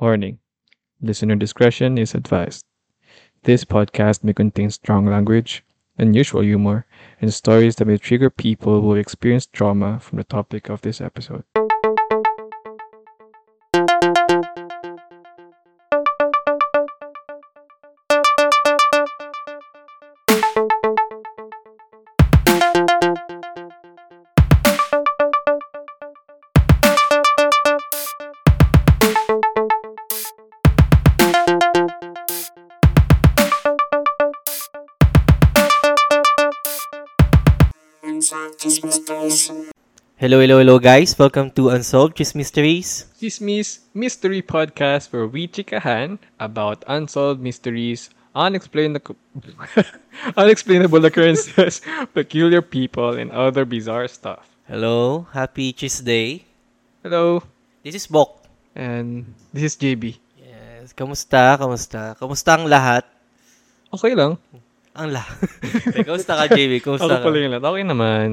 Warning Listener discretion is advised. This podcast may contain strong language, unusual humor, and stories that may trigger people who experience trauma from the topic of this episode. Hello, hello, hello guys. Welcome to Unsolved Just Mysteries. Chismis Mystery Podcast where we chikahan about unsolved mysteries, unexplainable, unexplainable occurrences, peculiar people, and other bizarre stuff. Hello, happy Tuesday. Hello, This is Bok. and this is JB. Yes, kamusta? Kamusta? Kamusta ang lahat? Okay lang. Ang lahat. Okay, kamusta ka, JB? Kamusta Ako ka? pala yung lahat. Okay naman.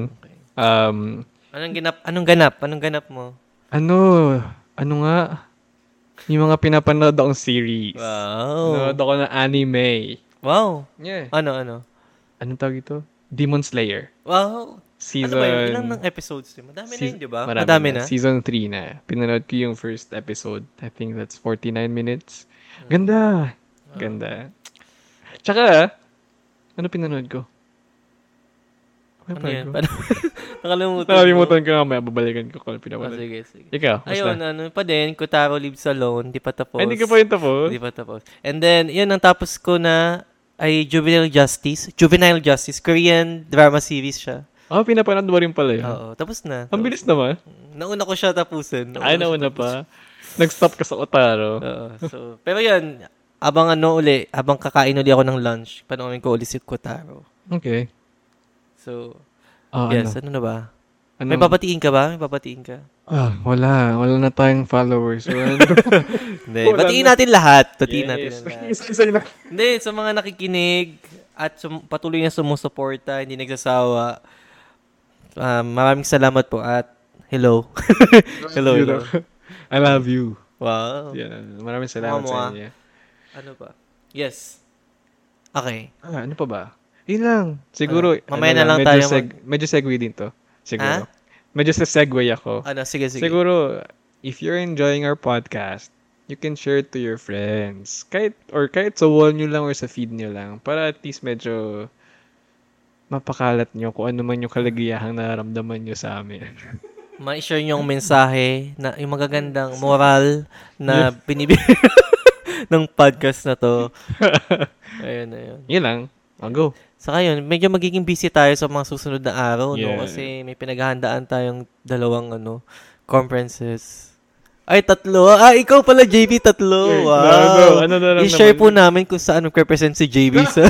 Um, Anong ganap? Anong ganap? Anong ganap mo? ano, ano nga? Yung mga pinapanood akong series. Wow. Nanood ako ng anime. Wow. Yeah. Ano, ano? Anong tawag ito? Demon Slayer. Wow. Season... Ano ba yun? Ilang ng episodes? din? Madami na Seas- yun, di ba? Marami, Madami, na. Season 3 na. Pinanood ko yung first episode. I think that's 49 minutes. Ganda. Ganda. Tsaka, ano pinanood ko? Ano Ano yan? ko? Nakalimutan. Nakalimutan ko mamaya. Babalikan ko kung ano Oh, pinapanood. sige, sige. Ikaw. Ayun, ano pa din, Kotaro Lives Alone, di pa tapos. Ay, hindi ka pa yun tapos? Hindi pa tapos. And then, yun, ang tapos ko na ay Juvenile Justice. Juvenile Justice. Korean drama series siya. Oh, pinapanood mo rin pala yun. Oo, tapos na. Ang bilis naman. Nauna ko siya tapusin. Ay, ko siya nauna pa. Nag-stop ka sa Otaro. Oo. So, pero yun, abang ano uli, abang kakain uli ako ng lunch, panoorin ko uli si Kotaro. Okay. So, Ah, yes, ano? ano na ba? Ano? May papatiin ka ba? May papatiin ka? Ah, wala. Wala na tayong followers. Wala Hindi. Wala Batiin na. natin lahat. Batiin natin Yes. lahat. Isa-isa na. Hindi, sa mga nakikinig at sum- patuloy na sumusuporta, hindi nagsasawa. Um, maraming salamat po at hello. hello, You hello. know, I love you. Wow. Yan. Maraming salamat Mama. sa inyo. Ano ba? Yes. Okay. Ah, ano pa ba? Yun lang. Siguro, Ah, mamaya ano na lang medyo tayo Seg- medyo segue din to. Siguro. Ha? Medyo sa segue ako. Ano, sige, sige. Siguro, if you're enjoying our podcast, you can share it to your friends. Kahit, or kahit sa wall nyo lang or sa feed nyo lang. Para at least medyo mapakalat nyo kung ano man yung kaligayahang nararamdaman nyo sa amin. Ma-share nyo yung mensahe na yung magagandang moral na binibigay ng podcast na to. Ayun, ayun. Yun lang. I'll go. Saka yun, medyo magiging busy tayo sa mga susunod na araw, Yeah. no? Kasi may pinaghahandaan tayong dalawang, ano, conferences. Ay, tatlo. Ah, ikaw pala, JB, tatlo. Wow. ano, ano na lang I-share naman. po namin kung saan represent si JB sa...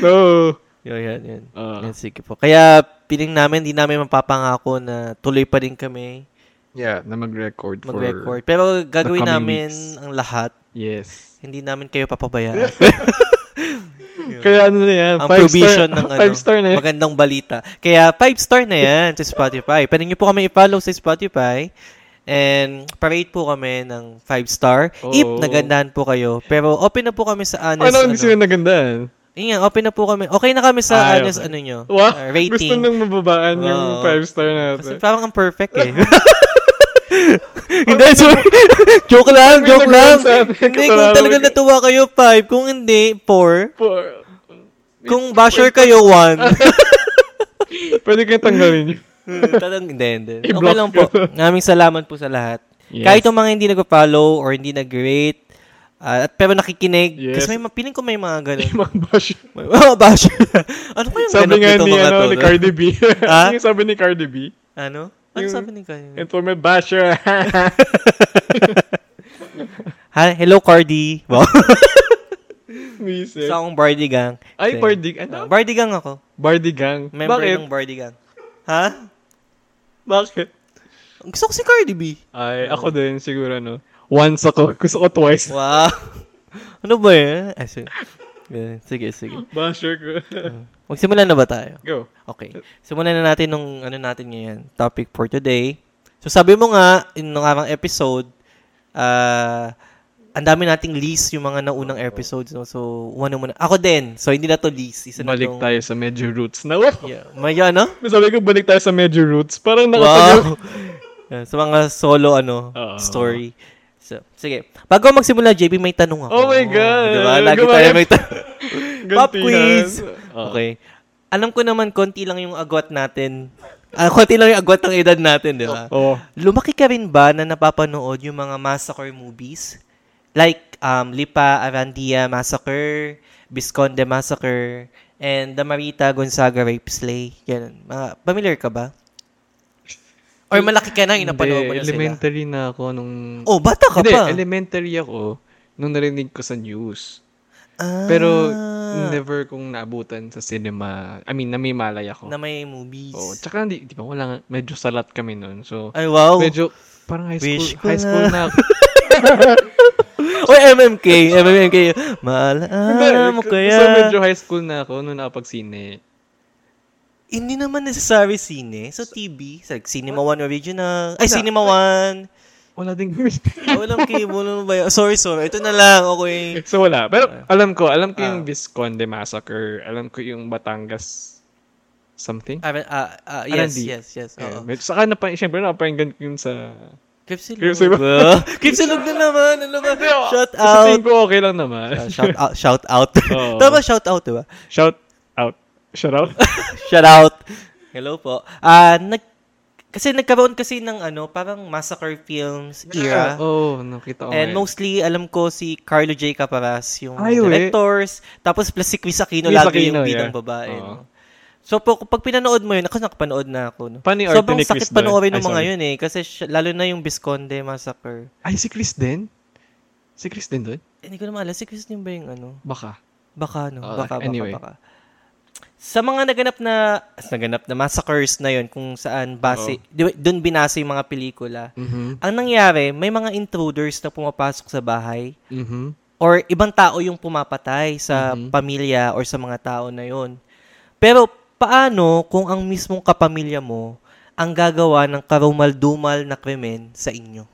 No. yun, yan, yan. Ah. Yan, sige po. Kaya, piling namin, di namin mapapangako na tuloy pa rin kami Yeah, na mag-record for... mag-record. Pero gagawin namin weeks. ang lahat. Yes. Hindi namin kayo papabayaan. Kaya ano na yan? ang five provision star, ng ano, Five star na yan. magandang balita. Kaya, five star na yan sa Spotify. Pwede nyo po kami i-follow sa Spotify. And, parade po kami ng five star. If Oo. nagandahan po kayo. Pero, open na po kami sa honest, Ano, hindi ano. sila nagandaan? Yun nga, open na po kami. Okay na kami sa Ay, honest, okay. ano nyo. Wow, uh, gusto rating. nang mababaan yung Oo. five star Kasi natin. parang ang perfect eh. hindi, sorry. joke lang, May joke lang. Hindi, kung talaga natuwa kayo, five. Kung hindi, four. For, Kung basher kayo, one. pwede kayong tanggalin yun. Talagang hindi, hindi. Okay lang po. ko. Maraming salamat po sa lahat. Yes. Kahit yung mga hindi nag-follow or hindi nag-rate, ah, at pero nakikinig. Yes. Kasi may, ma- piling ko may mga ganun. Yung mga bash. May mga basher. ano Sabi ganap nga nito ni, mga ano, to? ni Cardi B. Yung sabi ni Cardi B. Ano? Ano Yung- sabi ni Cardi? Informe basher. Ha? Hello, Cardi. Wow. Misis. Isa akong Bardi Gang. Ay, Kasi- Bardi. Ah, Ano? Bardi Gang ako. Bardi Gang. Member Bakit? ng Bardi Gang. Ha? Bakit? Gusto ko si Cardi B. Ay, ako din siguro, no. Once ako. Gusto ko twice. Wow. ano ba yan? Ay. Ganun. Sige, sige. Basher ko. Magsimulan na ba tayo? Go. Okay. Simulan na natin nung ano natin ngayon, topic for today. So sabi mo nga, in nung arang episode, ah, ang dami nating list yung mga naunang episodes. No? So, ano muna. Ako din. So, hindi na to list. Isa na Balik tong- tayo sa medyo roots na. Yeah. May ano? Sabi ko, balik tayo sa medyo roots. Parang nakapag... Wow. Yeah, sa mga solo ano Oo. story. So, sige. Bago magsimula, JB, may tanong ako. Oh my God! Diba? Lagi Gumaya- tayo may tanong. Pop quiz! Oo. Okay. Alam ko naman, konti lang yung agwat natin. Ah, konti lang yung agwat ng edad natin, di ba? Oo. Lumaki ka rin ba na napapanood yung mga massacre movies? Like, um, Lipa Arandia Massacre, Visconde Massacre, and the Marita Gonzaga Rape Slay. Yan. Mga, familiar ka ba? Or malaki ka na, yung napanood mo na sila? elementary na ako nung... Oh, bata ka Hindi, pa. elementary ako nung narinig ko sa news. Ah, Pero never kong naabutan sa cinema. I mean, namimalay ako. na may movies. Oo. Tsaka, di, di ba, wala, nga- medyo salat kami nun. So, Ay, wow. medyo, parang high school, Wish high school na. O, MMK. MMK. Maalam mo kaya. So, medyo high school na ako nung nakapag-sine. Hindi naman necessary sine. So, TV. Sa Cinema One Original. Ay, Wala. Cinema One. Wala ding Ah, Walang cable. Ano ba yun? Sorry, sorry. Ito na lang. Okay. So, wala. Pero, alam ko, alam ko yung Ah. Visconde Massacre. Alam ko yung Batangas something. Ah, ah, ah, yes, R&D. yes, yes. Eh, Oo. medyo, saka na pa, syempre napapakinggan ko yun sa... Cripsilog. ba? Cripsilog na naman. Ano ba? Shout Sa out. tingin ko okay lang naman. Ah, shout out. Shout out. Tama, shout out, diba? Shout out. Shout out? Shout out. Hello po. Ah, nag kasi nagkaroon kasi ng ano, parang massacre films era. Oo, oh, nakita ko. And ngayon. mostly, alam ko si Carlo J. Caparas, yung Ay, we. directors. Tapos plus si Chris Aquino Chris lagi Aquino, yung bidang yeah. babae. Oo. No? So, po, pag pinanood mo yun, ako nakapanood na ako. No? Arte Sobrang ni Chris sakit panoorin ng mga yun eh. Kasi siya- lalo na yung Visconde Massacre. Ay, si Chris din? Si Chris din doon? Eh, Hindi ko naman alam. Si Chris din ba yung ano? Baka. Baka, no? Oh, Baka, baka, anyway. baka. Sa mga naganap na naganap na massacres na yun kung saan base, ba, doon binase yung mga pelikula. Mhm. Ang nangyari, may mga intruders na pumapasok sa bahay Mhm. or ibang tao yung pumapatay sa Mhm. pamilya or sa mga tao na yon. Pero paano kung ang mismong kapamilya mo ang gagawa ng karumal-dumal na krimen sa inyo?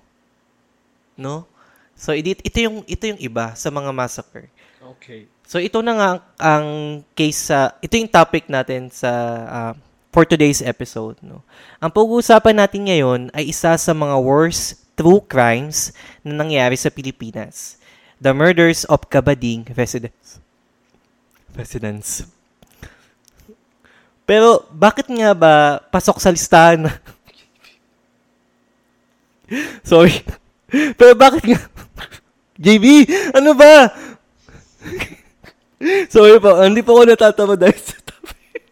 No? So ito, ito yung ito yung iba sa mga massacre. Okay. So ito na nga ang, case sa ito yung topic natin sa ah, for today's episode, no. Ang pag-uusapan natin ngayon ay isa sa mga worst true crimes na nangyari sa Pilipinas. The murders of Kabading residents. Residents. Pero bakit nga ba pasok sa listahan? Sorry. Pero bakit nga JB, ano ba? Sorry po, hindi po ako natatawa dahil sa topic.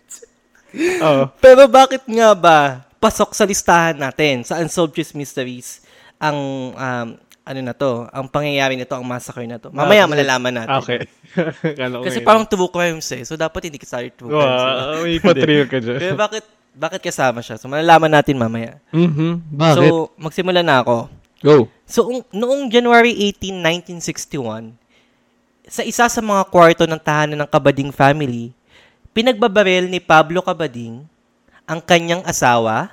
Oo. Pero bakit nga ba pasok sa listahan natin sa Unsolved Mysteries ang um, ano na to, ang pangyayari nito, ang massacre na to. Mamaya Ah, malalaman natin. Okay. Kasi parang true crimes eh. So dapat hindi ka sa true crimes. Wow, may patriyo ka dyan. Pero bakit bakit kasama siya? So malalaman natin mamaya. Mhm. Bakit? So magsimula na ako. Go. So, noong January 18, 1961, sa isa sa mga kwarto ng tahanan ng Kabading family, pinagbabaril ni Pablo Kabading ang kanyang asawa,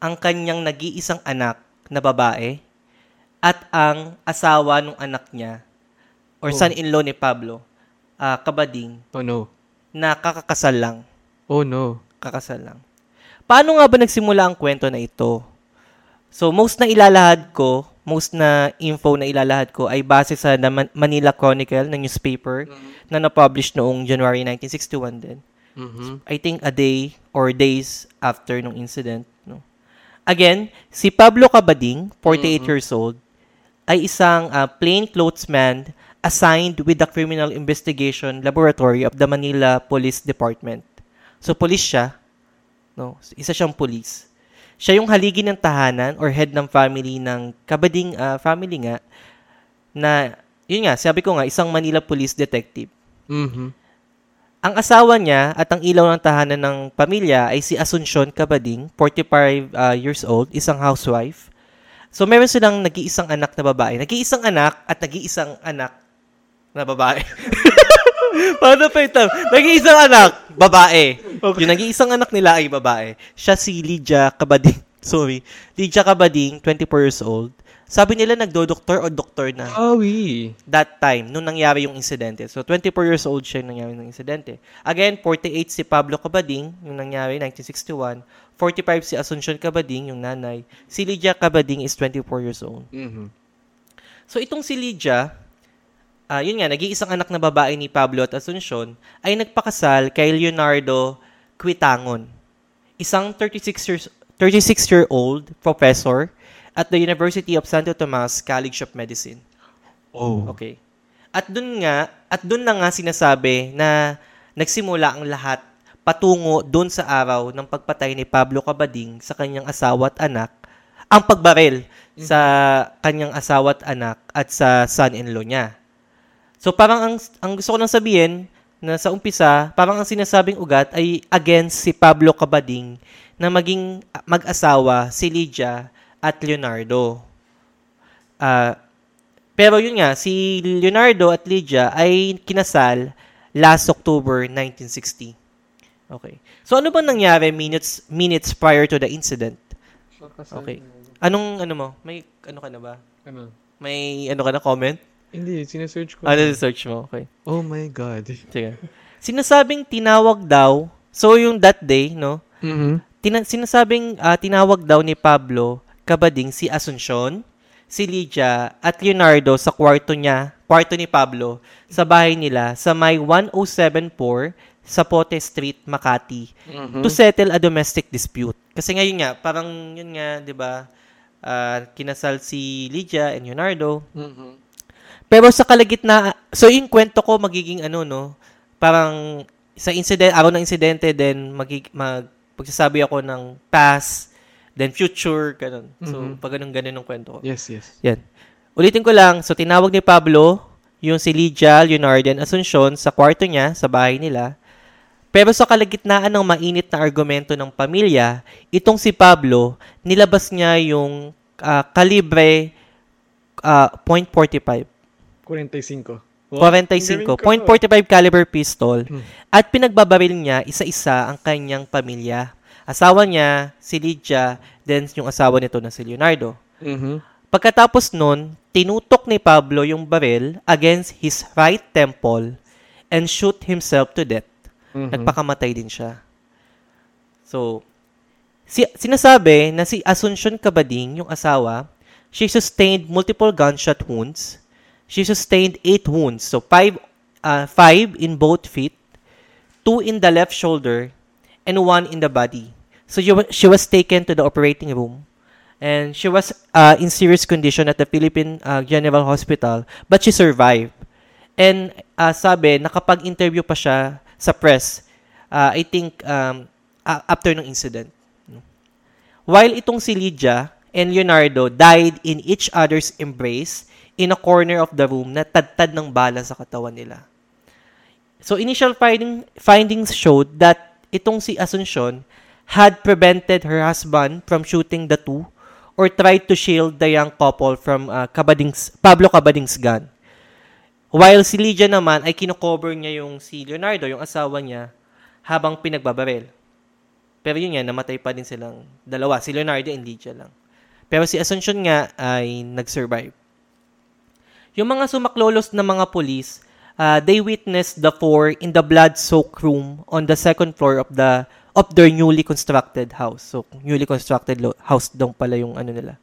ang kanyang nag-iisang anak na babae, at ang asawa ng anak niya, or Oh. son-in-law ni Pablo, ah, Kabading, Oh no. na kakakasal lang. Oh no. Kakasal lang. Paano nga ba nagsimula ang kwento na ito? So, most na ilalahad ko, most na info na ilalahad ko ay base sa Man- Manila Chronicle na newspaper na na-publish noong January 1961 din. Mhm. I think a day or days after nung incident. No? Again, si Pablo Cabading, 48 years old, ay isang uh, plainclothesman assigned with the Criminal Investigation Laboratory of the Manila Police Department. So, police siya. No? Isa siyang police. Siya yung haligi ng tahanan or head ng family ng Kabading uh, family nga na, yun nga, sabi ko nga, isang Manila Police Detective. Mhm. Ang asawa niya at ang ilaw ng tahanan ng pamilya ay si Asuncion Cabading, 45 uh, years old, isang housewife. So meron silang nag-iisang anak na babae. Nag-iisang anak at nag-iisang anak na babae. Paano pa ito? Nag-iisang anak, babae. Yung nag-iisang anak nila ay babae. Siya si Lydia Cabading. Sorry. Lydia Cabading, 24 years old. sabi nila nagdo-doktor o doktor na Awi. that time, nung nangyari yung insidente. So, 24 years old siya nung nangyari ng insidente. Again, 48 si Pablo Cabading, yung nangyari, 1961. 45 si Asuncion Cabading, yung nanay. Si Lydia Cabading is 24 years old. Mhm. So, itong si Lydia, ah yun nga, nag-iisang anak na babae ni Pablo at Asuncion, ay nagpakasal kay Leonardo Quitangon. Isang 36 years 36-year-old professor at the University of Santo Tomas College of Medicine. Oh. Okay. At dun nga, at dun na nga sinasabi na nagsimula ang lahat patungo dun sa araw ng pagpatay ni Pablo Cabading sa kanyang asawa at anak, ang pagbaril sa kanyang asawa at anak at sa son-in-law niya. So parang ang, ang gusto ko lang sabihin na sa umpisa, parang ang sinasabing ugat ay against si Pablo Cabading na maging mag-asawa si Lydia at Leonardo. Ah, pero yun nga, si Leonardo at Lydia ay kinasal last October 1960. Okay. So ano bang nangyari minutes minutes prior to the incident? Okay. Anong ano mo? May ano ka na ba? Ano? May ano ka na comment? Hindi, sinesearch ko. Ano search mo? Okay. Oh my God. Sige. Sinasabing tinawag daw, so yung that day, no? Mhm. Tina- sinasabing ah, tinawag daw ni Pablo Kabading si Asuncion, si Lydia at Leonardo sa kwarto niya, kwarto ni Pablo, sa bahay nila sa may 1074 Sapote Street, Makati, Mhm. to settle a domestic dispute. Kasi ngayon nga, parang yun nga, 'di ba? ah, kinasal si Lydia and Leonardo. Mhm. Pero sa kalagitnaan, so yung kwento ko magiging ano no, parang sa incident, araw ng insidente, then magig, mag, magsasabi ako ng past, then future, ganun. So, Mhm. pag ganun ganun yung kwento ko. Yes, yes. Yan. Ulitin ko lang, so tinawag ni Pablo, yung si Lydia, Leonardo, and Asuncion sa kwarto niya, sa bahay nila. Pero sa kalagitnaan ng mainit na argumento ng pamilya, itong si Pablo, nilabas niya yung ah, kalibre .45. 45. 45, .45 caliber pistol at pinagbabaril niya isa-isa ang kanyang pamilya. Asawa niya, si Lydia, then yung asawa nito na si Leonardo. Mhm. Pagkatapos nun, tinutok ni Pablo yung baril against his right temple and shoot himself to death. Mhm. Nagpakamatay din siya. So, si, sinasabi na si Asuncion Cabading, yung asawa, she sustained multiple gunshot wounds. She sustained eight wounds. So, five, uh, five in both feet, two in the left shoulder, and one in the body. So, she, wa- she was taken to the operating room. And she was uh, in serious condition at the Philippine uh, General Hospital, but she survived. And uh, sabi, nakapag-interview pa siya sa press, uh, I think um, after ng incident. While itong si Lydia and Leonardo died in each other's embrace in a corner of the room na tadtad ng bala sa katawan nila. So initial finding, findings showed that itong si Asuncion had prevented her husband from shooting the two or tried to shield the young couple from uh, Cabading's, Pablo Cabading's gun. While si Lydia naman ay kinocover niya yung si Leonardo, yung asawa niya, habang pinagbabaril. Pero yun nga, namatay pa din silang dalawa. Si Leonardo and Lydia lang. Pero si Asuncion nga ay nag-survive. Yung mga sumaklolos na mga pulis, uh, they witnessed the four in the blood-soaked room on the second floor of the of their newly constructed house. So, newly constructed lo- house daw pala yung ano nila,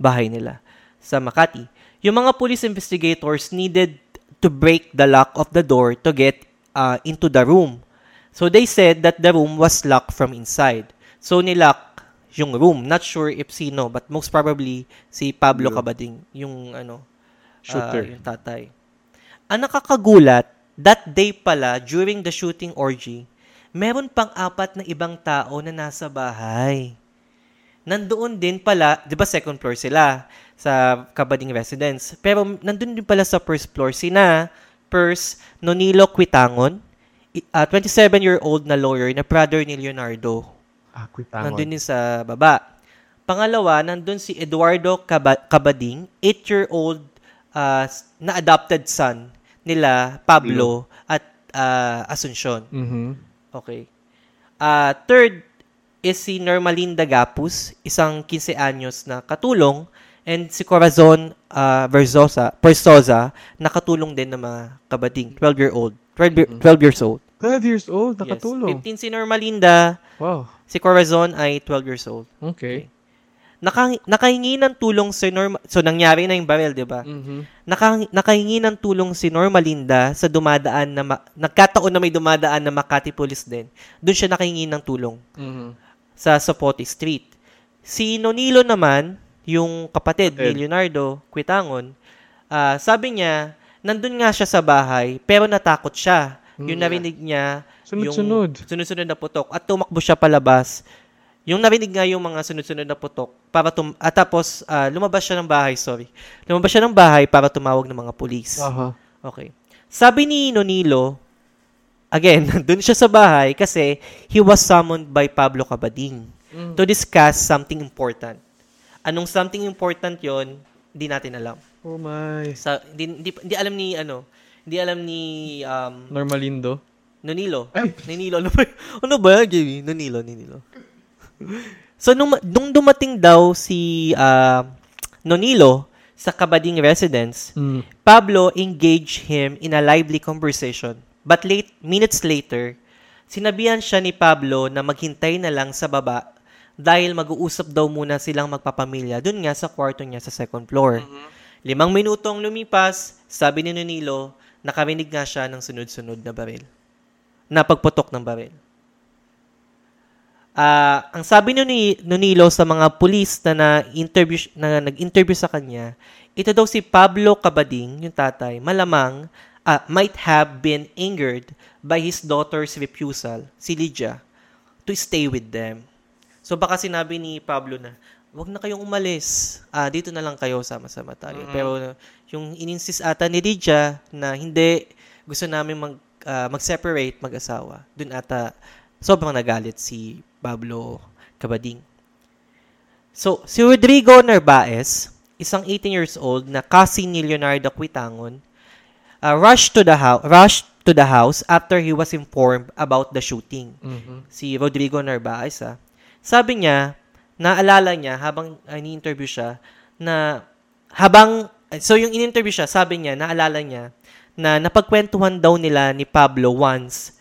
bahay nila sa Makati. Yung mga police investigators needed to break the lock of the door to get uh, into the room. So, they said that the room was locked from inside. So, nilock yung room. Not sure if sino, but most probably si Pablo Pablo. Cabading, yung ano, Shooter. ah, yung tatay. Ang nakakagulat, that day pala, during the shooting orgy, meron pang apat na ibang tao na nasa bahay. Nandoon din pala, di ba second floor sila sa Kabading Residence. Pero nandun din pala sa first floor sina Pers Nonilo Quitangon, i- ah, 27-year-old na lawyer na brother ni Leonardo. Ah, kwitangon. Nandun din sa baba. Pangalawa, nandun si Eduardo Caba- Cabading, 8-year-old uh, na adopted son nila Pablo at uh, Asuncion. Mhm. Okay. Ah, third is si Normalinda Gapus, isang 15 anyos na katulong And si Corazon uh, Verzosa, Persoza, nakatulong din ng mga kabading, 12-year-old. 12, year- 12 years old. 12 years old, Yes. nakatulong. 15 si Normalinda, Wow. si Corazon ay 12 years old. Okay. Naka, nakahingi ng tulong si Norma, so nangyari na yung barrel, di ba? Mhm. Naka, nakahingi ng tulong si Normalinda sa dumadaan na, ma- nagkataon na may dumadaan na Makati Police din. Doon siya nakahingi ng tulong Mhm. sa Sopote Street. Si Nonilo naman, yung kapatid ni. Leonardo Quitangon, ah, sabi niya, nandun nga siya sa bahay, pero natakot siya. Yung Mm. narinig niya, Sunod-sunod. yung sunod-sunod na putok, at tumakbo siya palabas. Yung narinig nga yung mga sunod-sunod na putok, para tum at tapos ah, lumabas siya ng bahay, sorry. Lumabas siya ng bahay para tumawag ng mga pulis. Aha. Okay. Sabi ni Nonilo, again, dun siya sa bahay kasi he was summoned by Pablo Cabading Mm. to discuss something important. Anong something important yon hindi natin alam. Oh my. Sa, hindi, hindi, hindi alam ni, ano, hindi alam ni um, Normalindo. Nonilo. Ay. Nonilo, ano ba, ano ba yan, Jamie? Nonilo, Nonilo. So, nung, nung dumating daw si ah, Nonilo sa Kabading residence, Mm. Pablo engaged him in a lively conversation. But late minutes later, sinabihan siya ni Pablo na maghintay na lang sa baba dahil mag-uusap daw muna silang magpapamilya dun nga sa kwarto niya sa second floor. Limang minutong lumipas, sabi ni Nonilo, nakarinig nga siya ng sunod-sunod na baril. Na pagputok ng baril. Ah, ang sabi ni Noni- Nonilo sa mga pulis na, na-interview, na nag-interview sa kanya, ito daw si Pablo Cabading, yung tatay, malamang ah, might have been angered by his daughter's refusal, si Lydia, to stay with them. So baka sinabi ni Pablo na, wag na kayong umalis. Ah, dito na lang kayo sama-sama tayo. Pero yung ininsist ata ni Lydia na hindi gusto namin mag ah, mag-separate mag-asawa. Doon ata sobrang nagalit si Pablo Cabading. So, si Rodrigo Narvaez, isang 18 years old na cousin ni Leonardo Quitangon, uh, rushed to the house rushed to the house after he was informed about the shooting Mhm. si Rodrigo Narvaez, ah. sabi niya, naalala niya habang uh, ini-interview siya, na habang, so yung in-interview siya, sabi niya, naalala niya, na napagkwentuhan daw nila ni Pablo once,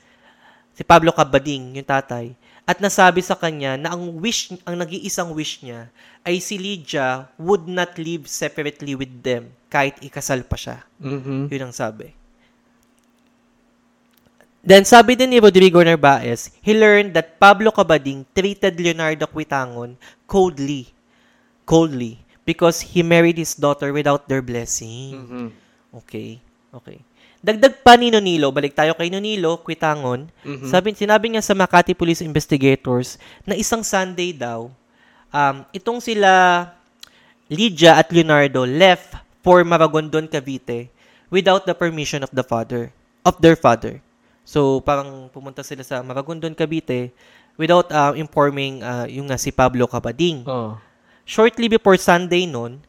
si Pablo Cabading, yung tatay, at nasabi sa kanya na ang wish, ang nag-iisang wish niya ay si Lydia would not live separately with them kahit ikasal pa siya. Mhm. Yun ang sabi. Then sabi din ni Rodrigo Narvaez, he learned that Pablo Cabading treated Leonardo Quitangon coldly. Coldly. Because he married his daughter without their blessing. Mhm. Okay. Okay. Dagdag pa ni Nonilo, balik tayo kay Nonilo, Quitangon. Mhm. Sabi, sinabi niya sa Makati Police Investigators na isang Sunday daw, um, itong sila Lydia at Leonardo left for Maragondon, Cavite without the permission of the father, of their father. So, parang pumunta sila sa Maragondon, Cavite without uh, informing uh, yung nga si Pablo Cabading. Oh. Shortly before Sunday noon,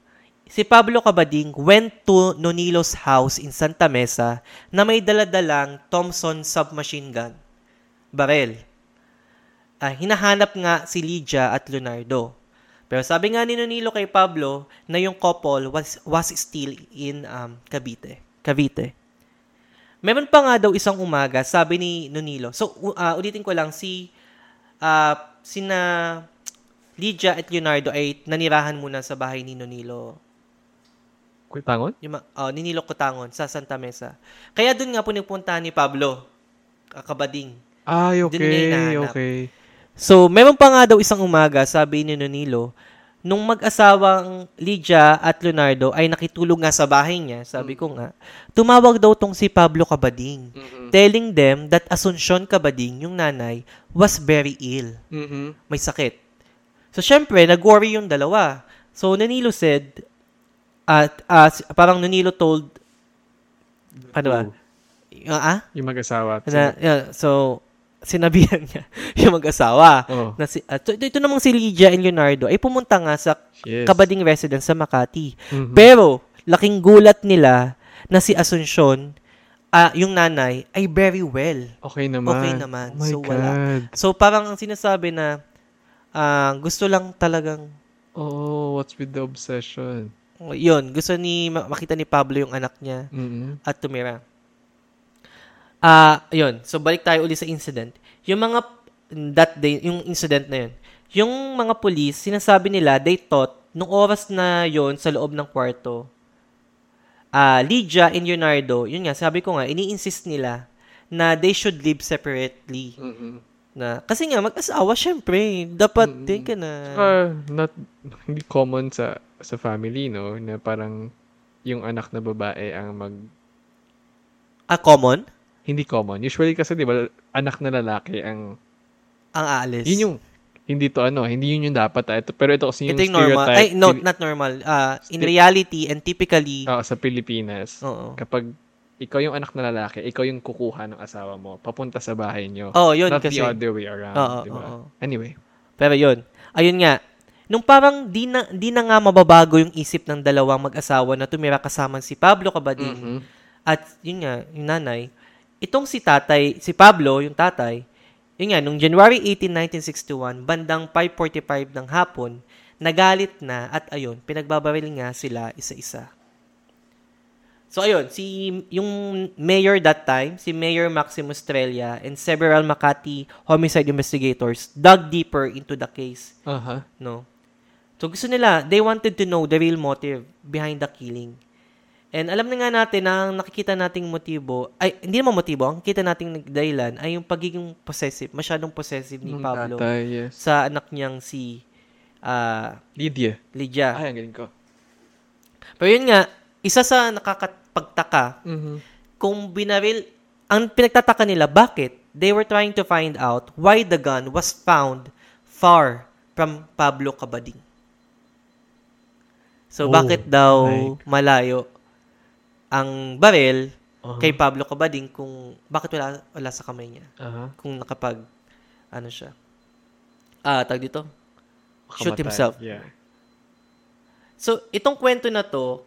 si Pablo Cabading went to Nonilo's house in Santa Mesa na may daladalang Thompson submachine gun. Barel. Ah, hinahanap nga si Lydia at Leonardo. Pero sabi nga ni Nonilo kay Pablo na yung couple was, was still in um, Cavite. Cavite. Meron pa nga daw isang umaga, sabi ni Nonilo. So, u- ah, ulitin ko lang, si ah, sina Lydia at Leonardo ay nanirahan muna sa bahay ni Nonilo. Kwitangon? Yung, ma- oh, ni Nilo Cotangon sa Santa Mesa. Kaya doon nga po nagpunta ni Pablo, kakabading. Ay, okay, okay. So, meron pa nga daw isang umaga, sabi ni Nonilo, nung mag-asawang Lydia at Leonardo ay nakitulog nga sa bahay niya, sabi ko nga, tumawag daw tong si Pablo Cabading, Mhm. telling them that Asuncion Cabading, yung nanay, was very ill. Mhm. May sakit. So, syempre, nag-worry yung dalawa. So, Nanilo said, at si- parang Nanilo told, ano ba? Oh, Ah? Yung mag-asawa. Na, yeah, so, sinabihan niya yung mag-asawa. Oh. Na si, at ito, ito namang si Lydia and Leonardo ay pumunta nga sa Yes. Kabading residence sa Makati. Mhm. Pero, laking gulat nila na si Asuncion, ah, yung nanay, ay very well. Okay naman. Okay naman. Oh So, God. wala. So, parang ang sinasabi na ah, gusto lang talagang Oh, what's with the obsession? Yun, gusto ni ma- makita ni Pablo yung anak niya Mm-mm. at tumira. Ah, yun. So balik tayo uli sa incident. Yung mga that day, yung incident na yun. Yung mga police, sinasabi nila they thought nung oras na yon sa loob ng kwarto. Ah, Lydia and Leonardo, yun nga, sabi ko nga, ini-insist nila na they should live separately. Mm-mm. Na, kasi nga, mag-asawa, syempre, dapat, mm ka na. Saka, not, hindi common sa sa family, no? Na parang yung anak na babae ang mag... Ah, common? Hindi common. Usually kasi, di ba, anak na lalaki ang... Ang aalis. Yun yung... Hindi to ano, hindi yun yung dapat. Ah. Ito, pero ito kasi yung Ito yung normal. stereotype. Ay, no, not normal. Ah, in reality and typically, Oo, sa Pilipinas. oo. Kapag ikaw yung anak na lalaki, ikaw yung kukuha ng asawa mo, papunta sa bahay nyo. Oh, yun not kasi. the other way around, Oo, di ba? oo. Anyway. Pero yun. Ayun nga. Nung parang di na, di na nga mababago yung isip ng dalawang mag-asawa na tumira kasama si Pablo Cabading Mhm. at yun nga, yung nanay. Itong si tatay, si Pablo, yung tatay, yun nga, nung January 18, 1961, bandang 5.45 ng hapon, nagalit na at ayun, pinagbabaril nga sila isa-isa. So ayun, si yung mayor that time, si Mayor Maximo Estrella and several Makati homicide investigators dug deeper into the case, Aha. no. So gusto nila, they wanted to know the real motive behind the killing. And alam na nga natin na ang nakikita nating motibo, ay hindi naman motibo, ang kita nating dahilan ay yung pagiging possessive, masyadong possessive ni Pablo tatay, yes. sa anak niyang si ah, Lydia. Lydia. Ay, ang galing ko. Pero yun nga, isa sa nakakapagtaka, Mhm. kung binaril, ang pinagtataka nila, bakit? They were trying to find out why the gun was found far from Pablo Cabading. So, Oh, bakit daw like- malayo ang baril Aha. kay Pablo Cabading kung bakit wala, wala sa kamay niya? Aha. Kung nakapag, ano siya? Ah, tag dito? Shoot Makamatay. himself. Yeah. So, itong kwento na to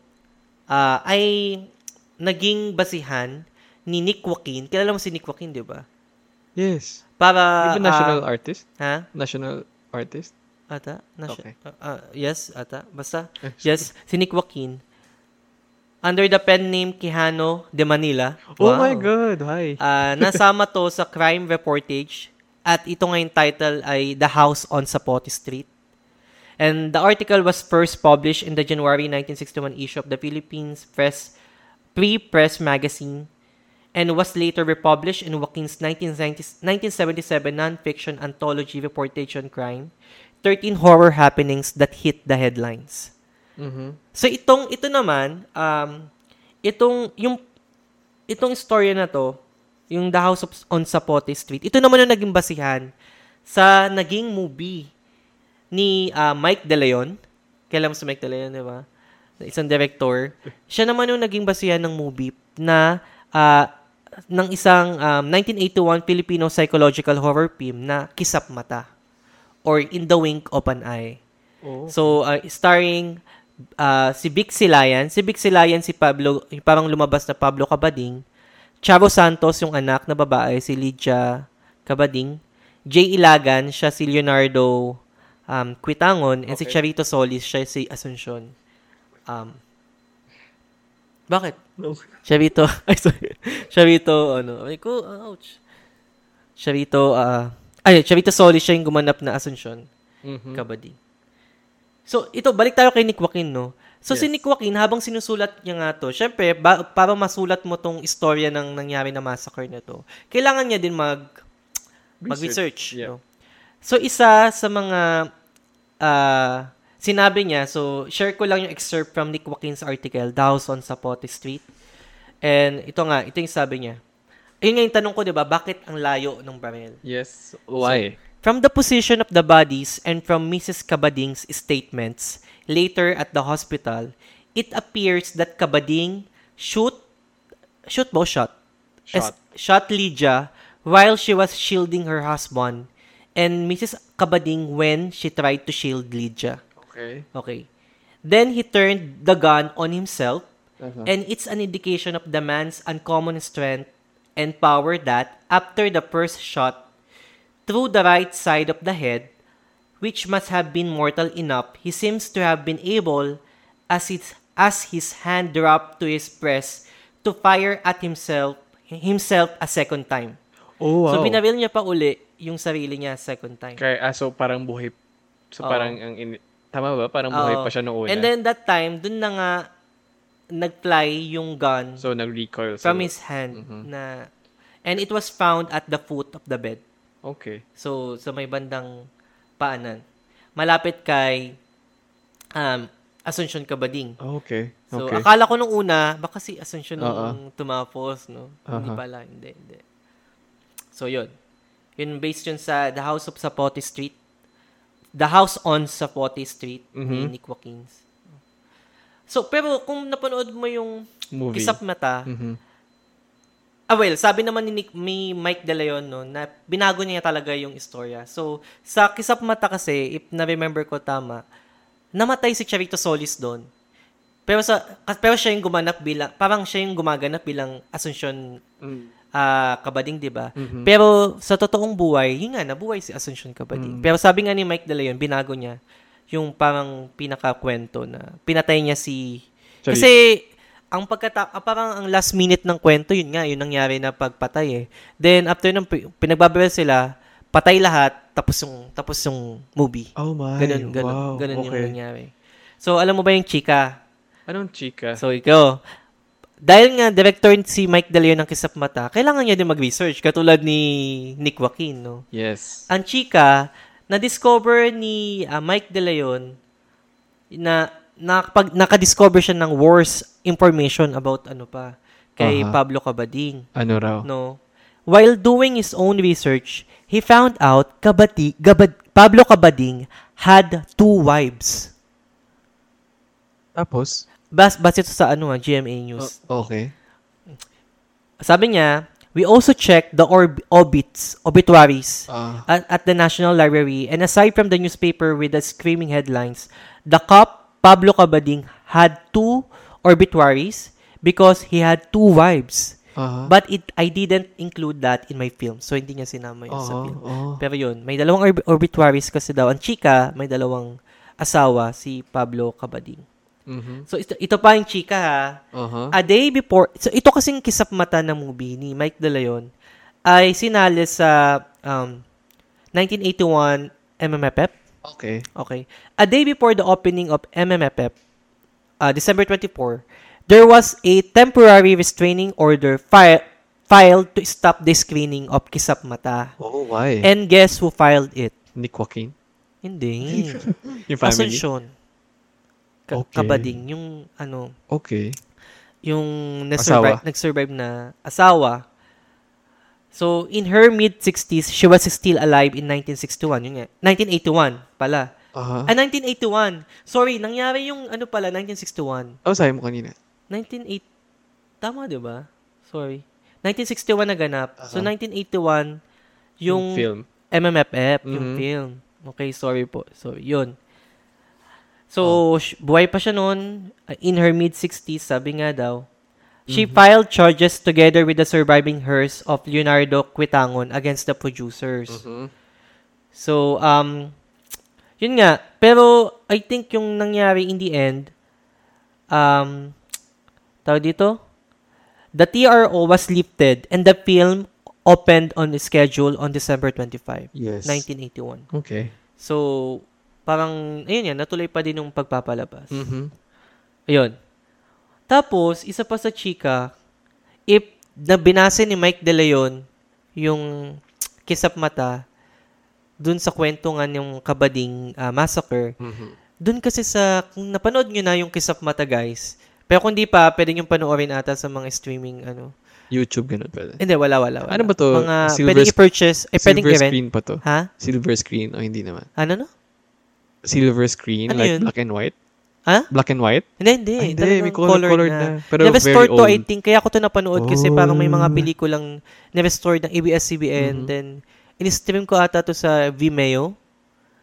ah, ay naging basihan ni Nick Joaquin. Kilala mo si Nick Joaquin, di ba? Yes. Para, Even national ah, artist? ha? National artist? Ata? Nasa, Okay. ah, ah, yes, ata. Basta, Eh, yes, si Nick Joaquin. Under the pen name Quijano de Manila. Oh Wow. my God, why? Ah, nasama to sa crime reportage at ito ngayong title ay The House on Zapote Street. And the article was first published in the January 1961 issue of the Philippines Press Pre-Press magazine and was later republished in Joaquin's 1990 1977 non-fiction anthology reportage on crime, 13 horror happenings that hit the headlines. Mhm. So itong ito naman um itong yung itong storya na to, yung The House of, on Zapote Street. Ito naman yung naging basihan sa naging movie ni ah, Mike De Leon. Kailan mo si Mike De Leon, di ba? Isang director. Siya naman yung naging basihan ng movie na ah, ng isang um, 1981 Filipino psychological horror film na Kisap Mata or In the Wink of an Eye. Oh. So, uh, starring uh, si Vic Silayan. Si Vic Silayan, si Pablo, yung parang lumabas na Pablo Cabading. Chavo Santos, yung anak na babae, si Lydia Cabading. Jay Ilagan, siya si Leonardo um, Quitangon. And si Okay. Charito Solis, siya si Asuncion. Um, bakit? No. Charito, ay sorry. Charito, ano, ay ko, ouch. Charito, ah, ay, Charito Solis, siya yung gumanap na Asuncion. Mhm. Kabadi. So, ito, balik tayo kay Nick Joaquin, no? So, si Yes. Nick Joaquin, habang sinusulat niya nga to, syempre, ba- para masulat mo tong istorya ng nangyari na massacre na to, kailangan niya din mag, mag-research. Yeah. No? So, isa sa mga ah, sinabi niya, so, share ko lang yung excerpt from Nick Joaquin's article, House on Zapote Street. And ito nga, ito yung sabi niya. Ayun nga yung tanong ko, di ba, bakit ang layo ng baril? Yes. Why? From the position of the bodies and from Mrs. Kabading's statements later at the hospital, it appears that Kabading shoot shoot mo shot Shot. shot Lydia while she was shielding her husband and Mrs. Kabading when she tried to shield Lydia. Okay. Okay. Then he turned the gun on himself Uh-huh. and it's an indication of the man's uncommon strength and power that after the first shot through the right side of the head which must have been mortal enough, he seems to have been able, as, it, as his hand dropped to his breast, to fire at himself himself a second time. Oh, wow. So, binaril niya pa uli yung sarili niya second time. Kaya, ah, so parang buhay. So Oo. parang, ang in, tama ba? Parang buhay Oo. pa siya noong una. And then that time, dun na nga nag-fly yung gun so nag-recoil. from So, his hand Mhm. na and it was found at the foot of the bed. Okay. So, sa may bandang paanan. Malapit kay um, Asuncion Cabading. Okay. So, Okay. akala ko nung una, baka si Asuncion Oo. nung tumapos, no? Hindi Aha. pala, hindi, hindi. So, yun. Yun based yun sa The House of Zapote Street. The House on Zapote Street ni Mhm. Nick Watkins. So, pero kung napanood mo yung Movie. Kisap Mata, Mhm. Ah, well, sabi naman ni Nick, ni Mike De Leon, no, na binago niya talaga yung istorya. So, sa Kisap Mata kasi, if na-remember ko tama, namatay si Charito Solis doon. Pero sa pero siya yung gumanap bilang parang siya yung gumaganap bilang Asuncion Mm. ah, Kabading, 'di ba? Mhm. Pero sa totoong buhay, yun nga nabuhay si Asuncion Kabading. Mm. Pero sabi nga ni Mike De Leon, binago niya yung parang pinaka-kwento na pinatay niya si Sorry. kasi ang pagkata ah, parang ang last minute ng kwento yun nga yun nangyari na pagpatay eh. Then after nung pi- pinagbabaril sila, patay lahat tapos yung tapos yung movie. Oh my. Ganun, ganun, wow. ganun yung okay. nangyari. So alam mo ba yung chika? Anong chika? So ikaw, dahil nga director si Mike De Leon ng Kisap Mata, kailangan niya din mag-research katulad ni Nick Joaquin, no? yes. Ang chika, na-discover ni ah, Mike De Leon na nakapag, naka-discover siya ng worst information about ano pa kay Aha. Pablo Cabading, Ano raw? no? While doing his own research, he found out Kabati, Gabad, Pablo Cabading had two wives. Tapos? Bas base ito sa ano ah, GMA News. Oh, okay. Sabi niya, we also checked the orb- obits, obituaries Ah. at, at the National Library and aside from the newspaper with the screaming headlines, the cop, Pablo Cabading, had two obituaries because he had two wives. Aha. But it I didn't include that in my film. So, hindi niya sinama yun sa Oo, film. oo. Pero yun, may dalawang orb- obituaries kasi daw. Ang chika, may dalawang asawa, si Pablo Cabading. Mhm. So, ito, ito pa yung chika ha. Aha. A day before, so ito kasing kisap mata na movie ni Mike De Leon ay sinali sa um, 1981 MMFF. Okay. Okay. A day before the opening of MMFF, uh, December 24, there was a temporary restraining order fi- filed to stop the screening of Kisap Mata. Oh, why? And guess who filed it? Nick Joaquin? Hindi. Yung family? Asuncion. Ka- Okay. Kabading. Yung ano, Okay. yung na-survive, Asawa. nag-survive na asawa. So, in her mid-60s, she was still alive in 1961. Yun nga. 1981 pala. Aha. Ah, 1981. Sorry, nangyari yung ano pala, 1961. Oh, sabi mo kanina. 1980, tama 'di ba? Sorry. 1961 naganap. So, Aha. 1981, yung film. MMFF, yung Mhm. film. Okay, sorry po. So, yun. So, sh- buhay pa siya noon. uh, In her mid-60s, sabi nga daw. She filed charges together with the surviving heirs of Leonardo Quitangon against the producers. Mhm. So, um, yun nga. Pero, I think yung nangyari in the end, um, tawag dito, the TRO was lifted and the film opened on schedule on December 25, Yes. 1981. Okay. So, parang, ayun yan, natuloy pa din yung pagpapalabas. Mhm. Ayun. Tapos, isa pa sa chika, if na binase ni Mike De Leon yung kisap mata dun sa kwento nga yung kabading ah, massacre, Mhm. dun kasi sa, kung napanood nyo na yung kisap mata guys, pero kung di pa, pwede nyo panoorin ata sa mga streaming, ano. YouTube, ganun pala. Hindi, wala, wala. wala. Ano ba to? Mga, Silver pwedeng sc- i-purchase, eh, Silver i-rent. screen pa to. Ha? Silver screen. O, hindi naman. Ano no? Silver screen, Ano like yun? black and white. Ha? Black and white? Hindi, hindi. Ay, hindi. May color- colored na. Pero Na-restore very to, I old. think. Kaya ako to napanood kasi parang may mga Oh. pelikulang na-restore ng ABS-CBN. Mhm. Then, in-stream ko ata to sa Vimeo.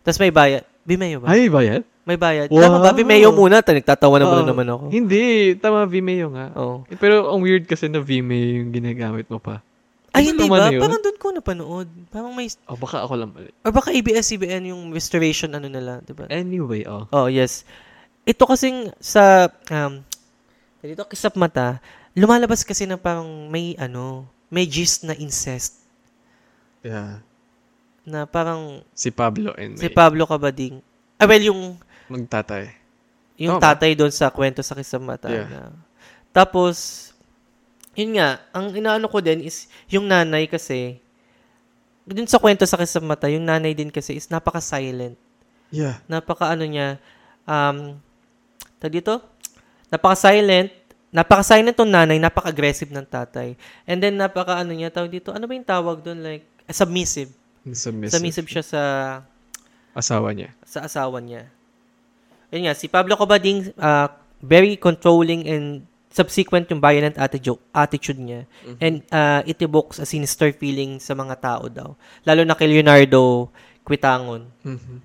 Tapos may bayad. Vimeo ba? Ay, ba yan? May bayad. Wow. Tama ba? Vimeo muna. Ta- Nagtatawa naman Oo. naman ako. Hindi. Tama, Vimeo nga. Oh. Pero ang weird kasi na Vimeo yung ginagamit mo pa. Ay, hindi ba? yun? Parang doon ko napanood. Parang may, Oh, baka ako lang mali. or baka ABS-CBN yung restoration ano nila, di ba? Anyway, oh. Oh, yes. Ito kasing sa, um, dito kisap mata, lumalabas kasi na parang may ano, may gist na incest. Yeah. Na parang Si Pablo and si May. Pablo Cabading. Ah, well, yung, Magtatay. yung Tama. tatay doon sa kwento sa kisap mata. Yeah. Na, tapos, yun nga, ang inaano ko din is, yung nanay kasi, dun sa kwento sa mata, yung nanay din kasi is napaka-silent. Yeah. napaka ano niya, um, tag dito, napaka-silent, napaka-silent tong nanay, napaka-aggressive ng tatay. And then, napaka ano niya, tawag dito, ano ba yung tawag doon? Like, submissive. Submissive. Submissive siya sa, Asawa niya. sa asawa niya. Yun nga, si Pablo Cabading, uh, very controlling and subsequent yung violent attitude, attitude niya. And uh, it evokes a sinister feeling sa mga tao daw. Lalo na kay Leonardo Quitangon. Mhm.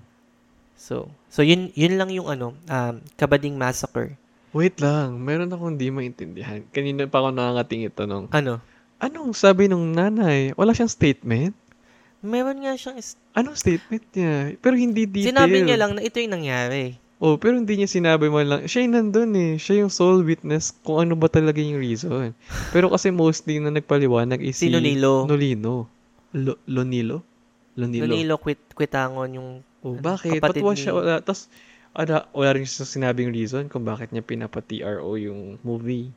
So, so yun yun lang yung ano, um, Kabading Massacre. Wait lang, meron akong di maintindihan. Kanina pa ako nangangating itanong. Ano? Anong sabi nung nanay? Wala siyang statement? Meron nga siyang is- Anong statement niya? Pero hindi detail. sinabi niya lang na ito yung nangyari. Oh, pero hindi niya sinabi mo lang. Siya yung nandun eh. Siya yung sole witness kung ano ba talaga yung reason. Pero kasi mostly na nagpaliwanag is Si Nonilo. Nolino. Lo, Lonilo? Lonilo. Danilo Quit Quitangon yung Oh, ano, bakit? kapatid Ba't wa ni- siya wala? Tapos, wala, wala rin siya sinabing reason kung bakit niya pinapa-TRO yung movie.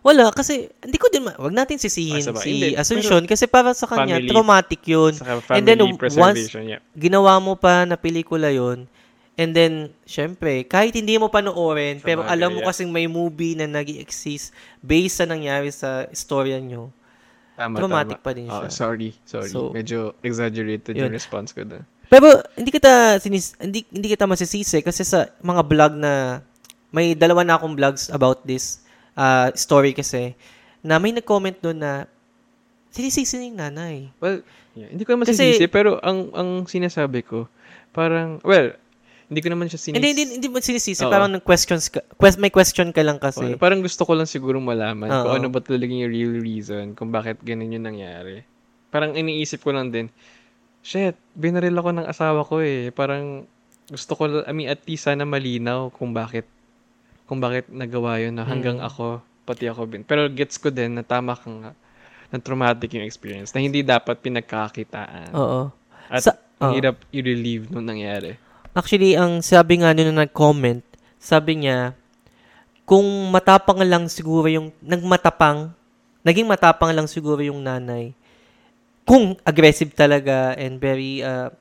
Wala kasi hindi ko din ma- wag natin sisihin Ah, si Hindi, Asuncion kasi para sa kanya Family- traumatic 'yun. And then, preservation, yeah. Ginawa mo pa na pelikula 'yon. And then, syempre, kahit hindi mo panoorin, Sa pero alam mo yeah. kasing may movie na nag exist based sa nangyari sa istorya nyo. Tama, Traumatic tama. pa din siya. Oh, sorry, sorry. So, Medyo exaggerated yun. yung response ko doon. Pero hindi kita sinis hindi hindi kita masisisi kasi sa mga vlog na may dalawa na akong vlogs about this uh, story kasi na may nag-comment doon na sinisisi na yung nanay. Well, yeah, hindi ko naman Kasi- pero ang ang sinasabi ko, parang, well, hindi ko naman siya sinis... Hindi, hindi, hindi mo sinisisi. Oo. Parang nag-questions ka, quest, may question ka lang kasi. Oh, parang gusto ko lang siguro malaman kung Oo. ano ba talaga yung real reason kung bakit ganun yung nangyari. Parang iniisip ko lang din, shit, binaril ako ng asawa ko eh. Parang gusto ko, I mean, at least sana malinaw kung bakit, kung bakit nagawa yun na hanggang Mm. ako, pati ako bin. Pero gets ko din na tama ka nga, na traumatic yung experience, na hindi dapat pinagkakitaan. Oo. At Sa- ang oo. hirap i-relieve nung nangyari. Actually, ang sabi nga nung nag-comment, sabi niya, kung matapang lang siguro yung, nagmatapang, naging matapang lang siguro yung nanay, kung aggressive talaga and very, uh,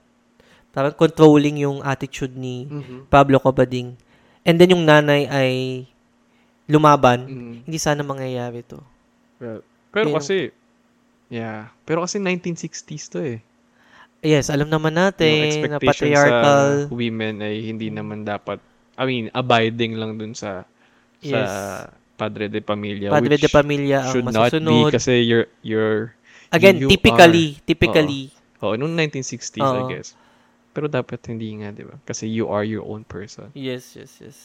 parang controlling yung attitude ni Pablo Cabading, and then yung nanay ay lumaban, Mm. hindi sana mangyayari to. Well, pero Yung- kasi, yeah. Pero kasi 1960s to eh. Yes, alam naman yung natin na patriarchal. sa women ay hindi naman dapat, I mean, abiding lang dun sa sa Yes. padre de familia Padre which de Pamilya ang should not be masusunod. kasi you're you're Again, you typically, typically, oh noong 1960s I Oo. guess pero dapat hindi nga di ba kasi you are your own person yes, yes, yes.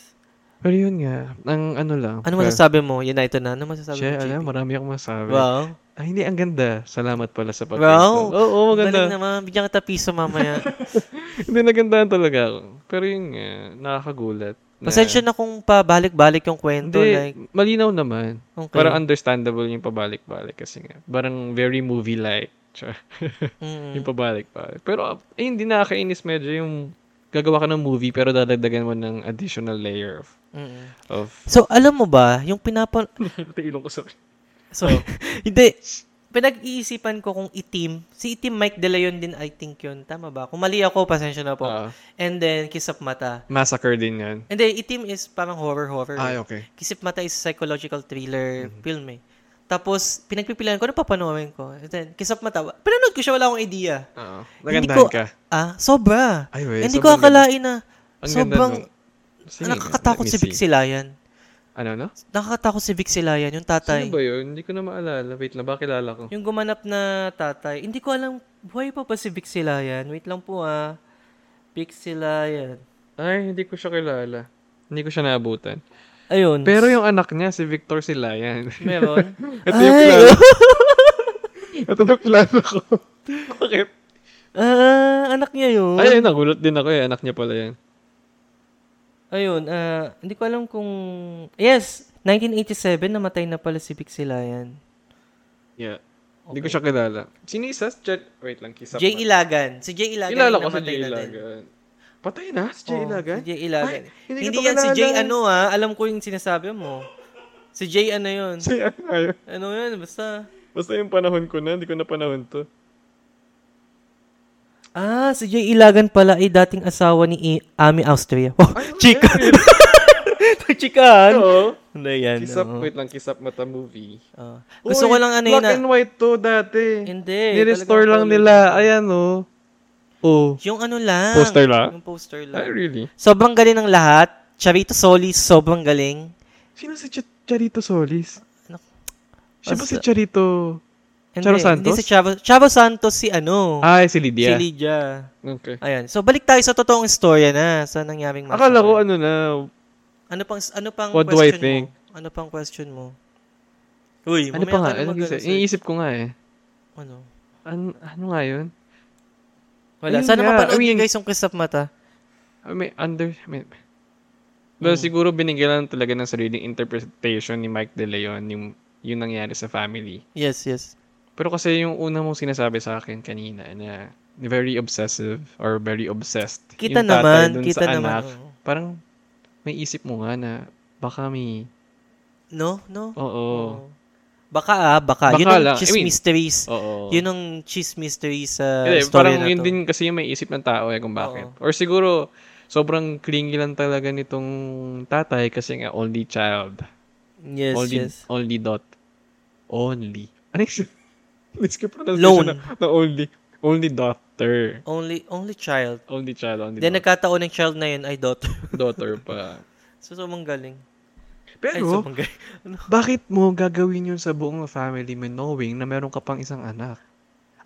Pero yun nga ang ano lang Ano masasabi mo? Yan na, ito na. Ano masasabi Siya, mo, alam, JP? marami akong masabi. Wow. Ay, hindi, ang ganda. Salamat pala sa pag Wow. Oo, oo, maganda. Galing naman. Bigyan kita piso mamaya. Hindi, nagandahan talaga ako. Pero yun nga, nakakagulat. na- Pasensya na kung pabalik-balik yung kwento. Hindi, like, malinaw naman. okay. Parang understandable yung pabalik-balik kasi nga. Parang very movie-like. Tsaka, Mm. yung pabalik-balik. Pero, eh, hindi nakakainis medyo yung gagawa ka ng movie pero dadagdagan mo ng additional layer of Mm. of So, alam mo ba, yung pinapa... ilong ko sa So, hindi. Pinag-iisipan ko kung itim. Si itim Mike De Leon din, I think yun. Tama ba? Kung mali ako, pasensya na po. Ah, And then, Kiss of Mata. massacre din yan. And then, itim is parang horror-horror. Ay, okay. Kiss of Mata is psychological thriller Mm-hmm. film eh. Tapos, pinagpipilian ko, ano papanoorin ko? And then, Kiss of Mata. Pinanood ko siya, wala akong idea. Oo. Nagandahan ko- ka. Ah, sobra. Ay, wait. Hindi ko akalain na Ang sobrang Sige nga, nakakatakot si Vic. Silayan. Ano, no? Nakakatakot si Vic Silayan, yung tatay. Sino ba yun? Hindi ko na maalala. Wait lang, baka kilala ko. Yung gumanap na tatay. Hindi ko alam, buhay pa ba si Vic Silayan? Wait lang po ah. Vic Silayan. Ay, hindi ko siya kilala. Hindi ko siya naabutan. Ayun. Pero yung anak niya, si Victor Silayan. Meron. Ito yung Ay, kilala. Ito na plano ko. Bakit? Ah, anak niya yun. Ay, ay, nagulat din ako eh. Anak niya pala yan. Ayun, ah, hindi ko alam kung... Yes, 1987, namatay na pala si Pixilayan. Yeah. Hindi ko siya kilala. Sino isa? Jet? Wait lang, kisap. Jay Ilagan. Si Jay Ilagan Kilala yung ko si namatay Jay na din. Ilagan. Patay na? Si Jay Oh, Ilagan? Si Jay Ilagan. Ay, hindi hindi yan si. Jay ano ah. Alam ko yung sinasabi mo. Si Jay ano yun. Si ano. Ano yun, basta. Basta yung panahon ko na, hindi ko na panahon to. Ah, si Jay Ilagan pala ay dating asawa ni I- Ami Austria. Oh, Ay, chika. okay. Chikahan. Oo. Hindi yan. Kisap, oo. wait lang, kisap mata movie. Ah. Gusto Uy, ko lang ano yun Black na, and white to dati. Hindi. Ni-restore lang nila. Ayan oh. Oh. Yung ano lang. Poster lang? Yung poster Ay, lang. really? Sobrang galing ng lahat. Charito Solis, sobrang galing. Sino si Ch- Charito Solis? Anak. Siya ba si Charito? Hindi, Chavo Santos? Hindi si Chavo. Chavo Santos si ano. Ay, si Si Lydia. Lydia. Okay. Ayan. So, balik tayo sa totoong istorya na sa nangyaring massacre. Akala ko ano na, Ano pang, ano pang What do I question think? mo? Ano pang question mo? Uy, ano pa nga? Ano, mag-research. iniisip ko nga eh. Ano? Ano, ano nga yun? Wala. Ayun Sana nga, mapanood I niyo guys yung kisap mata. I mean, under, I mean, well, Hmm. siguro binigyan lang talaga ng sariling interpretation ni Mike De Leon yung, yung nangyari sa family. Yes, yes. Pero kasi yung una mong sinasabi sa akin kanina na very obsessive or very obsessed. Kita yung naman, dun kita sa naman. anak, parang may isip mo nga na baka may, No, no. oo, Oo. Baka ah, baka. Baka yun ang lang. I cheese mean, mysteries. oo. Yun ang cheese mystery sa Hindi, story parang na yun to. din kasi yung may isip ng tao eh kung bakit. Oo. Or siguro, sobrang clingy lang talaga nitong tatay kasi nga only child. Yes, only, yes. only dot. Only. Ano yung Let's pronunciation na, na only. Only daughter. Only only child. Only child, only Then daughter. nagkataon ng child na yun ay daughter. daughter pa. so, sobrang galing. Ay, Pero, galing. Ano? bakit mo gagawin yun sa buong family mo knowing na meron ka pang isang anak?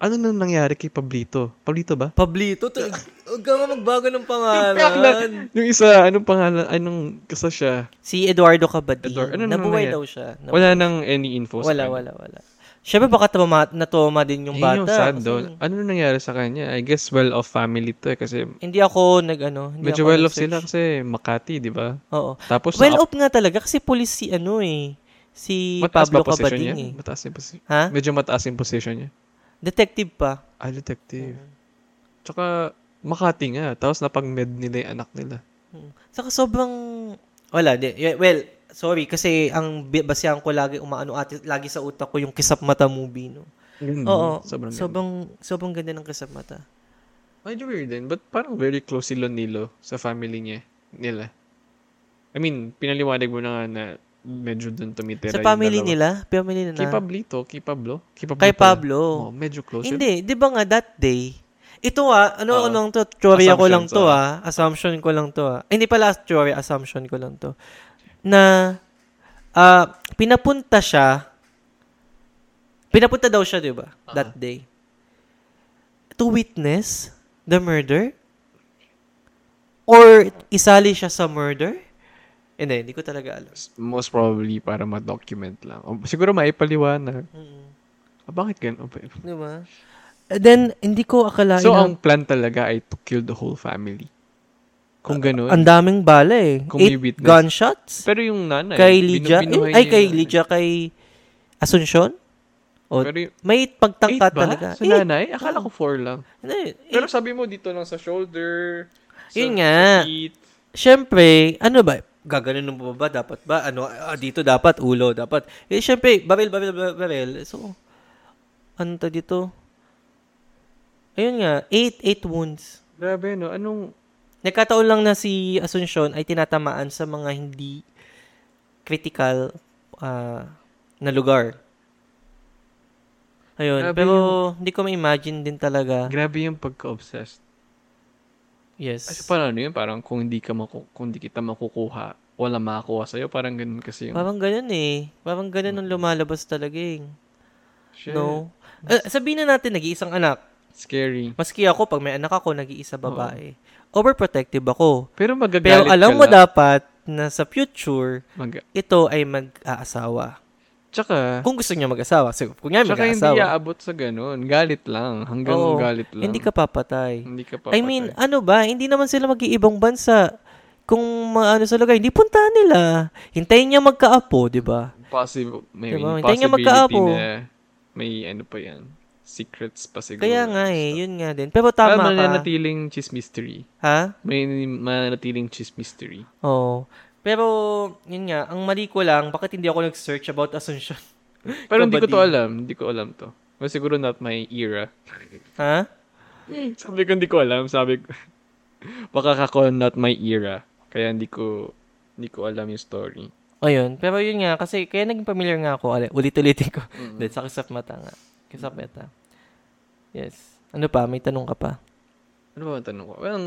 Ano nang nangyari kay Pablito? Pablito ba? Pablito, to, huwag ka nga magbago ng pangalan. Yung isa, anong pangalan? Anong kasa siya? Si Eduardo Cabadin. Eduardo- ano Nabuhay daw siya. Nabuhay. Wala nang any info sa Wala, wala, wala. Siyempre baka trauma, natoma din yung Yun bata. yung sad kasi doon. Ano nang nangyari sa kanya? I guess well-off family to eh. Kasi Hindi ako nag ano, hindi medyo ako well-off sila kasi Makati, di ba? Oo. Tapos Well na- off nga talaga kasi police si ano eh. Si mataas Pablo ba Cabading niya? eh. Mataas yung position. Ha? Medyo mataas yung position niya. Detective pa. Ah, detective. Tsaka Makati nga. Tapos napag-med nila yung anak nila. Hmm. Saka sobrang wala, di, well, sorry kasi ang bi- basehan ko lagi umaano ate lagi sa utak ko yung Kisap Mata movie no. Ganda. Oo. Mm, Sobrang, Sobrang ganda. sobrang ganda ng Kisap Mata. Medyo weird din. But parang very close si Lonilo sa family niya. Nila. I mean, pinaliwanag mo na nga na medyo dun tumitira Sa family nila, family nila. Kay Pablito, kay Pablo. Kay Pablo. Kay. Pablo. Oo, medyo close. Hindi, 'di ba nga that day? Ito ah, ano ano lang to, teorya ko lang to oo. ah, assumption ko lang to ah. Eh, hindi pala teorya, assumption ko lang to. Na ah pinapunta siya Pinapunta daw siya, 'di ba? That day. To witness the murder? Or isali siya sa murder? Hindi, hindi ko talaga alam. Most probably para ma-document lang. O, siguro maipaliwanag. Mm. Ah, bakit ganun? Di ba? Then, hindi ko akalain So, ang plan talaga ay to kill the whole family. Kung ganun. ang daming bala eh. Kung Eight witness. gunshots? Pero yung nanay. kay Lydia? Eh, ay, kay Lydia, kay Asuncion? O, Pero yung, may eight pagtangkat ba? talaga. Sa Eight. nanay? Akala ko four lang. Hindi, Pero eight. sabi mo dito lang sa shoulder. Sa, Yun nga. Feet. Siyempre, ano ba? Gaganon mo ba ba? Dapat ba? Ano, ah, dito dapat, ulo, dapat. Eh, siyempre, baril, baril, baril, baril. So, ano to dito? Ayun nga, eight, eight wounds. Grabe, no? Anong, Nagkataon lang na si Asuncion ay tinatamaan sa mga hindi critical ah, na lugar. Ayun. Grabe pero hindi ko ma-imagine din talaga. grabe yung pagka-obsessed. Yes. Kasi parang ano yun, parang kung hindi ka maku- kung hindi kita makukuha, wala makakuha sa'yo, parang ganun kasi yung, Parang ganun eh. Parang ganun ang lumalabas talaga eh. shit, No? Eh, sabihin na natin, nag-iisang anak. Scary. Maski ako, pag may anak ako, nag-iisa babae. Overprotective ako. Pero magagalit Pero alam mo lang. dapat na sa future, Mag- ito ay mag-aasawa. Tsaka, Kung gusto niya mag-asawa. So, kung nga tsaka hindi mag-asawa. aabot sa ganun. Galit lang. Hanggang Oo, galit lang. Hindi ka papatay. Hindi ka I mean, papatay. ano ba? Hindi naman sila mag-iibang bansa. Kung maano sa lugar, hindi puntahan nila. Hintayin niya magkaapo, di ba? Possible, may Diba? Hintayin niya magkaapo. na may ano pa yan. Secrets pa siguro. Kaya nga eh, yun nga din. Pero tama Tama ka. mananatiling cheese mystery. Ha? May mananatiling cheese mystery. Oo. Pero, yun nga, ang mali ko lang, bakit hindi ako nag-search about Asuncion? Pero hindi ko to alam. Hindi ko alam to. Well, siguro not my era. ha? Sabi ko hindi ko alam. Sabi ko, baka kako not my era. Kaya hindi ko, hindi ko alam yung story. O yun. Pero yun nga, kasi kaya naging familiar nga ako. Ulit-ulitin ko. Dahil sa kisap mata nga. Kisap mata. Yes. Ano pa? May tanong ka pa? Ano ba ang tanong ko? Well,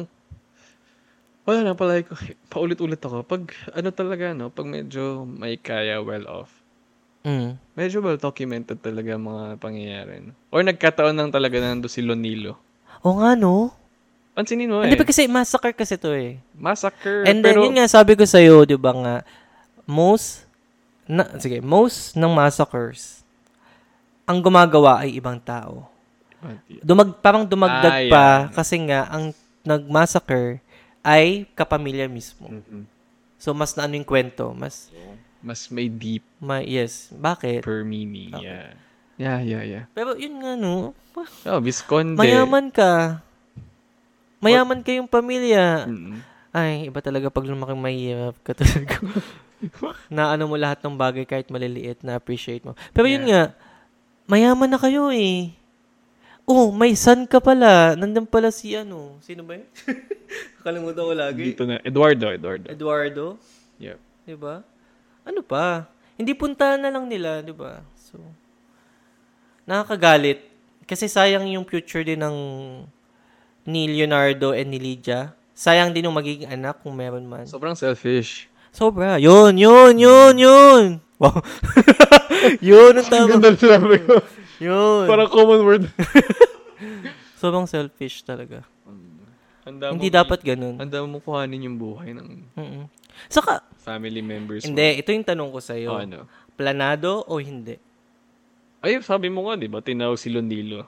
wala na pala. Paulit-ulit ako. Pag ano talaga, no? Pag medyo may kaya well off. Mm. Medyo well documented talaga mga pangyayari. No? Or nagkataon lang talaga na nando si Lonilo. O nga, no? Pansinin mo eh. Hindi ba kasi massacre kasi to eh. Massacre. And then, pero, yun nga, sabi ko sa'yo, di ba nga, most, na, sige, most ng massacres, ang gumagawa ay ibang tao. Dumag, parang dumagdag Ah, pa, yeah. kasi nga, ang nag-massacre ay kapamilya mismo. Mhm. So, mas na ano yung kwento, mas, Mas may deep ma, yes, bakit? per meaning. Okay. Yeah. Yeah, yeah, yeah. Pero yun nga, no, Oh, Visconde. mayaman ka. Mayaman ka yung pamilya. Mm. Ay, iba talaga pag lumaking mahirap ka talaga. na ano mo lahat ng bagay kahit maliliit na appreciate mo. Pero yun nga, mayaman na kayo eh. Oh, may son ka pala. Nandun pala si ano. Sino ba yun? Kalimutan ko lagi. Dito na. Eduardo, Eduardo. Eduardo. Yeah. Di ba? Ano pa? Hindi puntahan na lang nila, di ba? So, nakakagalit. Kasi sayang yung future din ng ni Leonardo and ni Lydia. Sayang din yung magiging anak kung meron man. Sobrang selfish. Sobra. Yun, yun, yun, yun. Wow. yun ang tama. Ganda sabi ko. Yun. Parang common word. Sobrang selfish talaga. Handa Hindi mo- dapat ganun. Handa mo kuhanin yung buhay ng Mm-mm. Saka, family members mo. hindi, ito yung tanong ko sa'yo. Oh, ano? Planado o hindi? Ay, sabi mo nga, di ba? Tinawag si Londilo.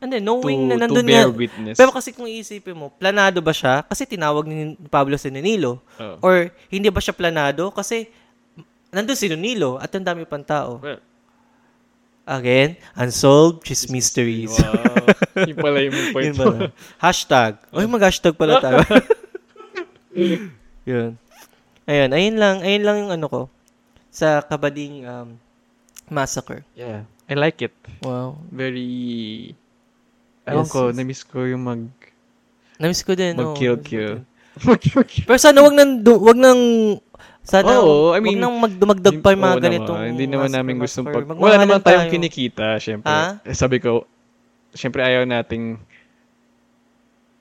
Hindi, To, knowing na to nandun bear nga. witness. Pero kasi kung iisipin mo, planado ba siya? Kasi tinawag ni Pablo si Nonilo. Oh. Or hindi ba siya planado? Kasi nandun si Nonilo at ang dami pang tao. Well, Again, unsolved cheese mysteries. Wow. Yung pala yung point Yun pala. Hashtag. Uy, mag-hashtag pala tayo. Yun. Ayun, ayun lang, ayun lang yung ano ko sa kabading um, massacre. Yeah. I like it. Wow. Very... Ewan Yes, ko, yes. na-miss ko yung mag... Namiss ko din. Mag-kill-kill. Pero sana wag nang wag nang sana Oo, I mean, nang magdumagdag pa yung mga Oo ganitong naman, Hindi naman namin gustong pag... Wala naman tayong tayo. kinikita, syempre. Ha? Eh, sabi ko, syempre ayaw nating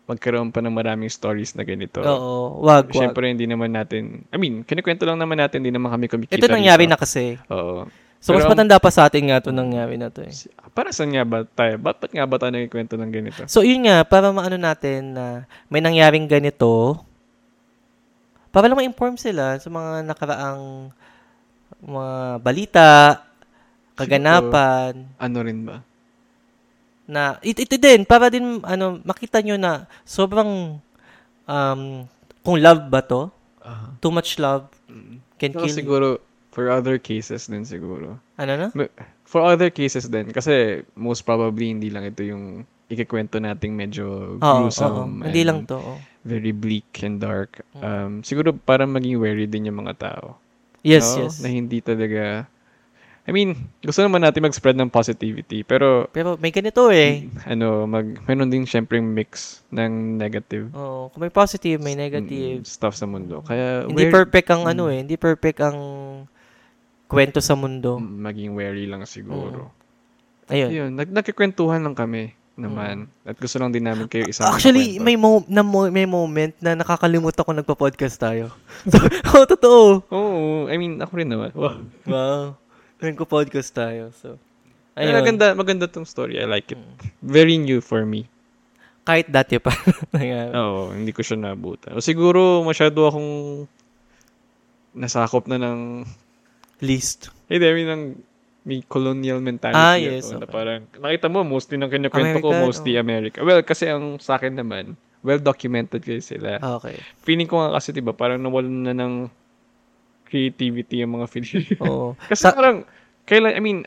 magkaroon pa ng maraming stories na ganito. Oo, wag, wag. Syempre, hindi naman natin... I mean, kinikwento lang naman natin, hindi naman kami kumikita Ito nangyari na kasi. Oo. So, mas Pero ang- matanda pa sa atin nga ito nangyari na to eh. Para saan nga ba tayo? Ba't, ba't nga ba tayo nagkikwento ng ganito? So, yun nga, para maano natin na may nangyaring ganito, para lang ma-inform sila sa mga nakaraang mga balita, kaganapan, Ano rin ba? na it, ito din para din ano makita nyo na sobrang um kung love ba to Ah. too much love can Saka kill siguro, for other cases din siguro. ano na For other cases din, kasi most probably hindi lang ito yung ikikwento nating medyo oo gruesome. oo. hindi and lang to oo. Very bleak and dark. Um, siguro para maging wary din yung mga tao. yes no? yes. Na hindi talaga... I mean, gusto naman natin mag-spread ng positivity, pero pero may ganito eh. Ano, mag, meron din syempre mix ng negative. Oo kung may positive may mm, negative stuff sa mundo. Kaya, hindi wary- perfect ang ano eh hindi perfect ang kwento sa mundo. Mm, maging wary lang siguro. ayun. Ayun, nag nagkikwentuhan lang kami naman. At gusto lang din namin kayo Mm. Actually, may mo- na mo- may moment na nakakalimut ako nagpa-podcast tayo. so, oh, totoo. Oo, I mean, ako rin naman. Wow. Wow. Nagpo-podcast tayo. So, Ay, ayun. maganda, maganda tong story. I like it. Very new for me. Kahit dati pa. Oo, hindi ko siya nabuta. O siguro, masyado akong nasakop na ng Least. Hindi, I mean, ang may colonial mentality Ah, yes, na okay. parang, nakita mo, mostly ng kinakwento ko, mostly oh. America. Well, kasi ang sa akin naman, well-documented kasi sila. Okay. Feeling ko nga kasi, di ba, parang nawalan na ng creativity yung mga Filipino. Oo. kasi Sa- parang, kailan, I mean,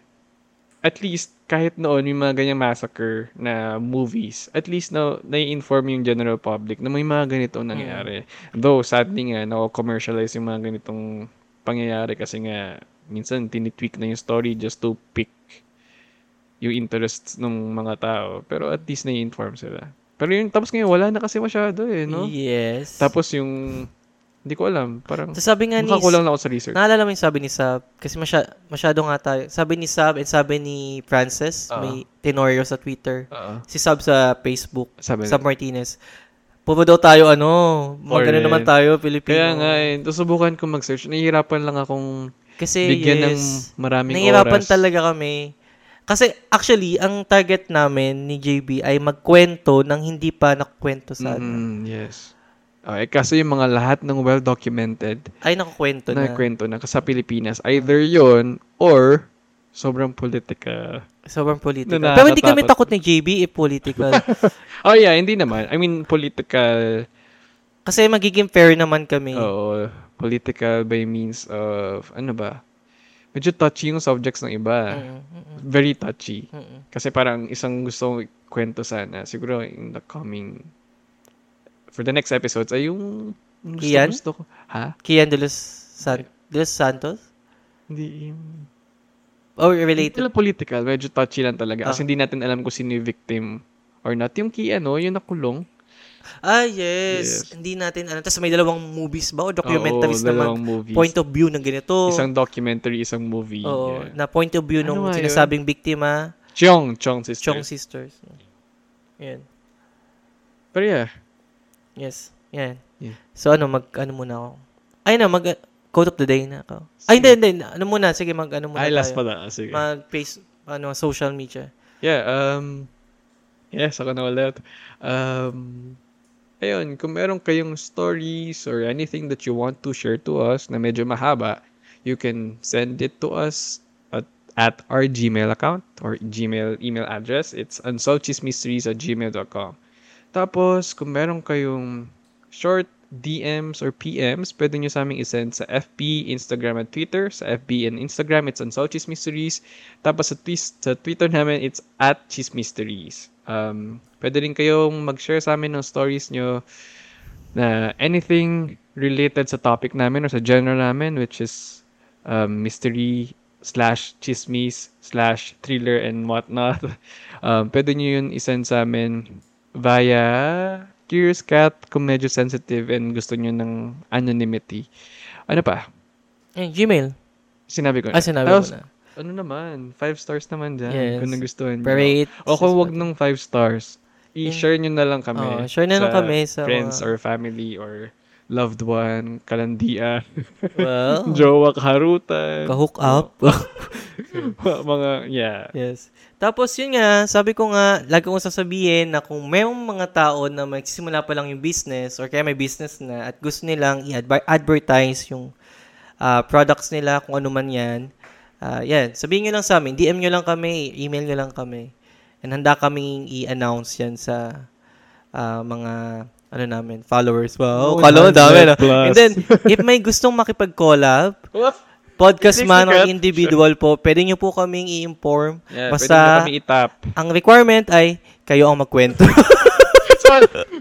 at least, kahit noon, yung mga ganyang massacre na movies, at least na, nai-inform yung general public na may mga ganito nangyayari. Though, sadly nga, nako-commercialize yung mga ganitong pangyayari kasi nga, minsan, tinitweak na yung story just to pick yung interests ng mga tao. Pero at least nai-inform sila. Pero yung, tapos ngayon, wala na kasi masyado eh, no? Yes. Tapos yung, hindi ko alam, parang, So, sabi nga ni... makakulang na ako sa research. Naalala mo yung sabi ni Sab? Kasi masya, masyado nga tayo. Sabi ni Sab and sabi ni Francis, Oo. may tenorio sa Twitter. Oo. Si Sab sa Facebook, Sabi Sab Martinez. Pupo daw tayo, ano, magano naman tayo, Pilipino. Kaya nga eh, susubukan ko mag-search. Nahihirapan lang akong Kasi, bigyan ng yes, maraming nahihirapan oras. talaga kami. Kasi, actually, ang target namin ni JB ay magkwento ng hindi pa nakukwento sa. Mm, yes. Okay, kasi yung mga lahat ng well-documented Ay, nakukwento na na. kwento na sa Pilipinas, either yon or sobrang politika. Sobrang political. Na Pero hindi kami takot ni JB if political. Oh yeah, hindi naman. I mean, political, Kasi magiging fair naman kami. oo, political by means of, ano ba? Medyo touchy yung subjects ng iba. Mm, mm, mm, Very touchy. mm. Kasi parang isang gusto kong kwento sana, siguro in the coming, for the next episodes, ay yung gusto, Iyan? gusto ko. Ha? Kian de los, San- de los Santos? Hindi yung... Or Hindi related? lang political, medyo touchy lang talaga. Kasi Ah. hindi natin alam kung sino yung victim or not. Yung key, ano, yung nakulong. Ah, yes. Yes. Hindi natin, ano, tapos may dalawang movies ba? O documentaries Oo, naman? movies. Point of view ng ganito. Isang documentary, isang movie. Oo, Yeah. na point of view Ano yun? sinasabing biktima, Chong, Chong Sisters. Chong Sisters. Yan. Pero yeah, Yes. Yan. Yeah. So, ano, mag, ano muna ako. Ay na, mag, quote of the day na ako. Ay, hindi, hindi. Ano muna, sige, mag, ano muna ay last tayo. pala. Sige. Mag, face, ano, social media. Yeah, um, yes, ako na ulit. Um, ayun, kung meron kayong stories or anything that you want to share to us na medyo mahaba, you can send it to us at, at our Gmail account or Gmail email address. It's unsolvechismysteries at gmail.com. Tapos, kung meron kayong short DMs or PMs, pwede nyo sa aming isend sa FB, Instagram, at Twitter. Sa FB and Instagram, it's Unsolved Chismysteries. Tapos sa, twist, sa Twitter namin, it's at Chismysteries. Um, pwede rin kayong mag-share sa amin ng stories nyo na anything related sa topic namin or sa genre namin, which is um, mystery slash chismis slash thriller and whatnot. Um, pwede nyo yun isend sa amin via Curious Cat kung medyo sensitive and gusto nyo ng anonymity. Ano pa? Eh, Gmail. Sinabi ko na. Ah, sinabi mo Tapos, na. Ano naman, five stars naman dyan Yes. kung nagustuhan nyo. Rate. O kung wag ng five stars, i-share nyo na lang kami. Oo, share na lang kami sa friends or family or loved one, kalandian, Well, jowa, kaharutan. ka-hook up. mga, yeah. yes. Tapos yun nga, sabi ko nga, lagi kong sasabihin na kung may mga tao na magsisimula pa lang yung business or kaya may business na at gusto nilang i-advertise yung ah, products nila, kung ano man yan, ah, yan, sabihin nyo lang sa amin, DM nyo lang kami, email nyo lang kami. And handa kaming i-announce yan sa ah, mga ano namin, followers. Wow, Oh, kala mo dami na. 100 plus. And then, if may gustong makipag-collab, podcast man or forget. individual po, pwede nyo po kaming i-inform. Yeah, Basta, kami itap. ang requirement ay kayo ang magkwento. so,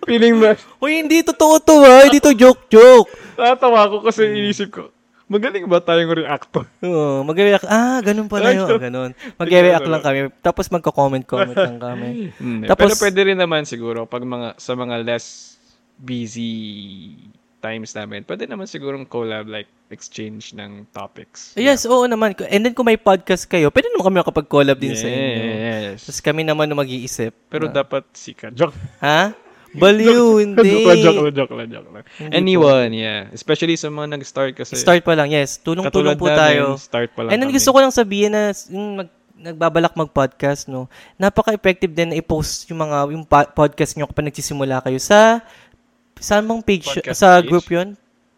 feeling na, Uy, hindi totoo to ha. Hindi to joke-joke. natawa ko kasi inisip ko, magaling ba tayong reactor? Oo, mag-react. Ah, ganun pala yun. Ganun. Mag-react lang kami. Tapos magko-comment-comment lang kami. Hmm, Tapos- pero pwede rin naman siguro pag mga sa mga less busy times namin, pwede naman sigurong collab like exchange ng topics. Yes, oo naman. And then kung may podcast kayo, pwede naman kami makapag-collab din sa inyo. Yes. Tapos kami naman na mag-iisip. Pero na- dapat sika. Joke. Ha? Baliw, hindi. joke lang, joke lang, joke lang, joke lang. Hindi Anyone, yeah. Especially sa mga nag-start kasi. Start pa lang, yes. Tulong-tulong katulad po namin, tayo. Start pa lang And then gusto ko lang sabihin na yung mag, nagbabalak mag-podcast, no, napaka-effective din na i-post yung mga yung pa- podcast nyo kapag nagsisimula kayo sa saan bang page? Podcast sa PH? group yun?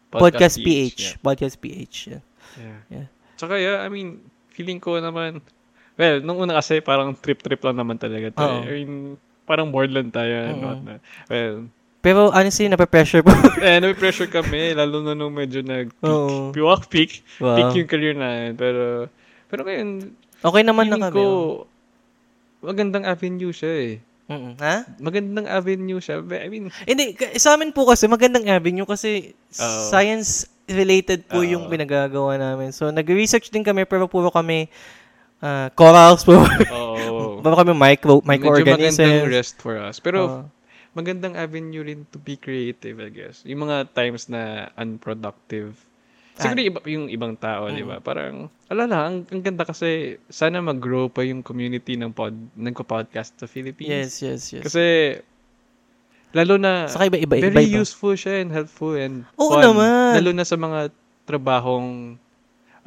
Podcast, PH. yeah. Podcast PH. yan. Yeah. Yeah. Tsaka, yeah, I mean, feeling ko naman, well, nung una kasi parang trip-trip lang naman talaga tayo. Oo. I mean, parang bored lang tayo. and Oo. whatnot. Well, Pero honestly, nape-pressure po. eh, pressure kami, lalo na nung medyo nag-peak. Oo. Walk peak. Wow. Peak yung career na Pero, pero ngayon, Okay naman na kami. ko, oh. magandang avenue siya eh. Mm-mm. Ha? Magandang avenue siya. I mean, Hindi, sa amin po kasi magandang avenue kasi Oo. science related po Oo. yung pinagagawa namin. So, nag-research din kami pero puro kami ah, corals po. oo. puro kami micro, Medyo magandang microorganisms. rest for us. Pero, Oo. magandang avenue rin to be creative, I guess. Yung mga times na unproductive. Siguro Ah. iba, yung ibang tao, di ba? Parang, alala, ang, ang ganda kasi sana mag-grow pa yung community ng pod, nagko-podcast sa Philippines. yes, yes, yes. Kasi, lalo na, Saka iba, iba, very iba, iba. useful siya and helpful and Oo fun. naman. Lalo na sa mga trabahong,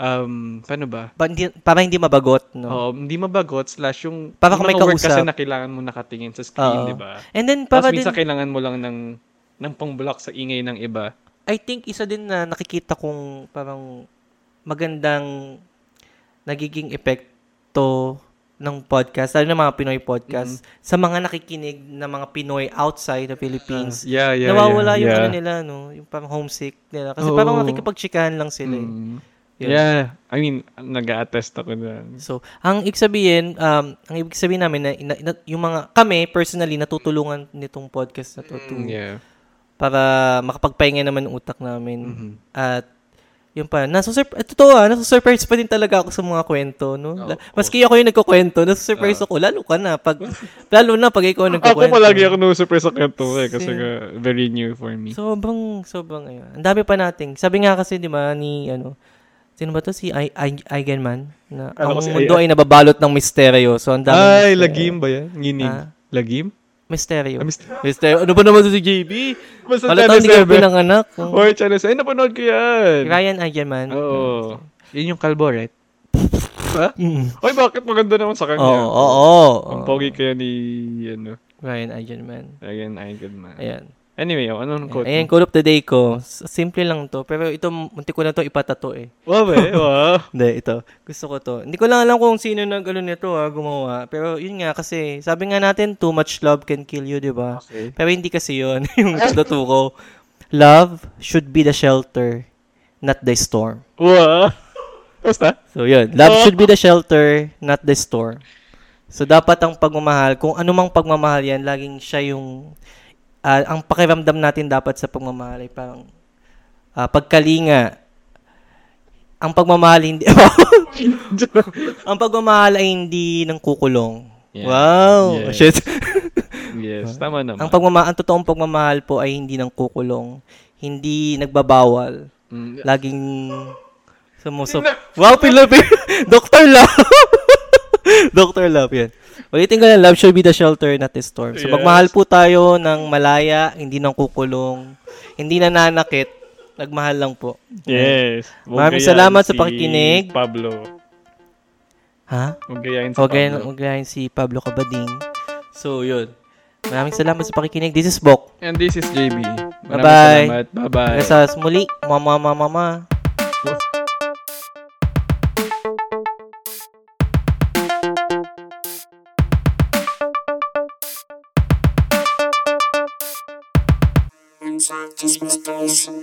um, paano ba? Pa, hindi, para hindi mabagot, no? Oo, hindi mabagot slash yung Para yung kung may work kasi kausap. na kailangan mo nakatingin sa screen, di ba? And then, Tapos para din, minsan kailangan mo lang ng ng pang-block sa ingay ng iba. I think isa din na nakikita kong parang magandang nagiging epekto ng podcast, lalo na mga Pinoy podcast, Mm-hmm. sa mga nakikinig na mga Pinoy outside the Philippines. Yeah, yeah, nawawala yeah, yung yeah. ano nila, no? Yung parang homesick nila. Kasi Oo. parang nakikipagchikahan lang sila. eh. Yun. Yeah. I mean, nag-a-attest ako na. So, ang ibig sabihin, um, ang ibig sabihin namin na, na, na- yung mga kami personally natutulungan nitong podcast na to to- Mm, yeah. para makapagpahinga naman ng utak namin. Mhm. At yun pa, nasusurp eh, totoo ah, nasusurprise pa din talaga ako sa mga kwento, no? La- Maski ako yung nagkukwento, nasusurprise ako, lalo ka na, pag, lalo na pag ikaw ang Ako nagkukwento. palagi ako na-surprise sa kwento eh, kasi nga, very new for me. Sobrang, sobrang, ayun. Ang dami pa nating. Sabi nga kasi, di ba, ni, ano, sino ba to? Si I, I, Eigenman? Na, Kala ang mundo I- ay nababalot ng misteryo. So, ang dami. Ay, lagim ba yan? Nginig. Ah. Lagim? Misteryo. Ah, mis- misteryo. Ano ba naman to si JB? Basta Halata hindi ka Channel 7. pinanganak. Or Channel 7. Ay, napanood ko yan. Ryan Eigenman. Oo. Yun yung kalbo, right? Ha? Mm. Ay, bakit maganda naman sa Oo, kanya? oo, oo. Ang pogi kaya ni, ano, Ryan Eigenman. again, I good man. Ayan. Anyway, oh, anong quote? Ayan, quote of the day ko. Simple lang to. Pero ito, munti ko na to ipatato eh. Wow, eh, wow. Hindi, ito. Gusto ko to. Hindi ko lang alam kung sino nag ano nito ha, gumawa. Pero yun nga kasi, sabi nga natin, too much love can kill you, di ba? Okay. Pero hindi kasi yun. yung totoo ko. Love should be the shelter, not the storm. Wow. Basta? So yun, love should be the shelter, not the storm. So dapat ang pagmamahal, kung anumang pagmamahal yan, laging siya yung, ah, ang pakiramdam natin dapat sa pagmamahal ay parang ah, pagkalinga. Ang pagmamahal hindi, ang pagmamahal ay hindi nang kukulong. Yeah. Wow! Yes. Shit. yes, tama naman. ang pagmamahal, ang totoong pagmamahal po ay hindi nang kukulong. Hindi nagbabawal. Mm, Laging sumusop. Wow, Pilapi! Dr. Love! Dr. Love, yan. Ulitin ko lang, love should be the shelter, not the storm. So, Yes. magmahal po tayo ng malaya, hindi nang kukulong, hindi nananakit, nagmahal lang po. Yes. Maraming salamat sa si pakikinig. Pablo. Ha? Huwag gayahin si Pablo. huwag si Pablo Cabading. So, yun. Maraming salamat sa pakikinig. This is Bok. And this is JB. Maraming Bye-bye. salamat. Bye-bye. Hanggang sa muli. Mama, mama, mama. Inside this mystery.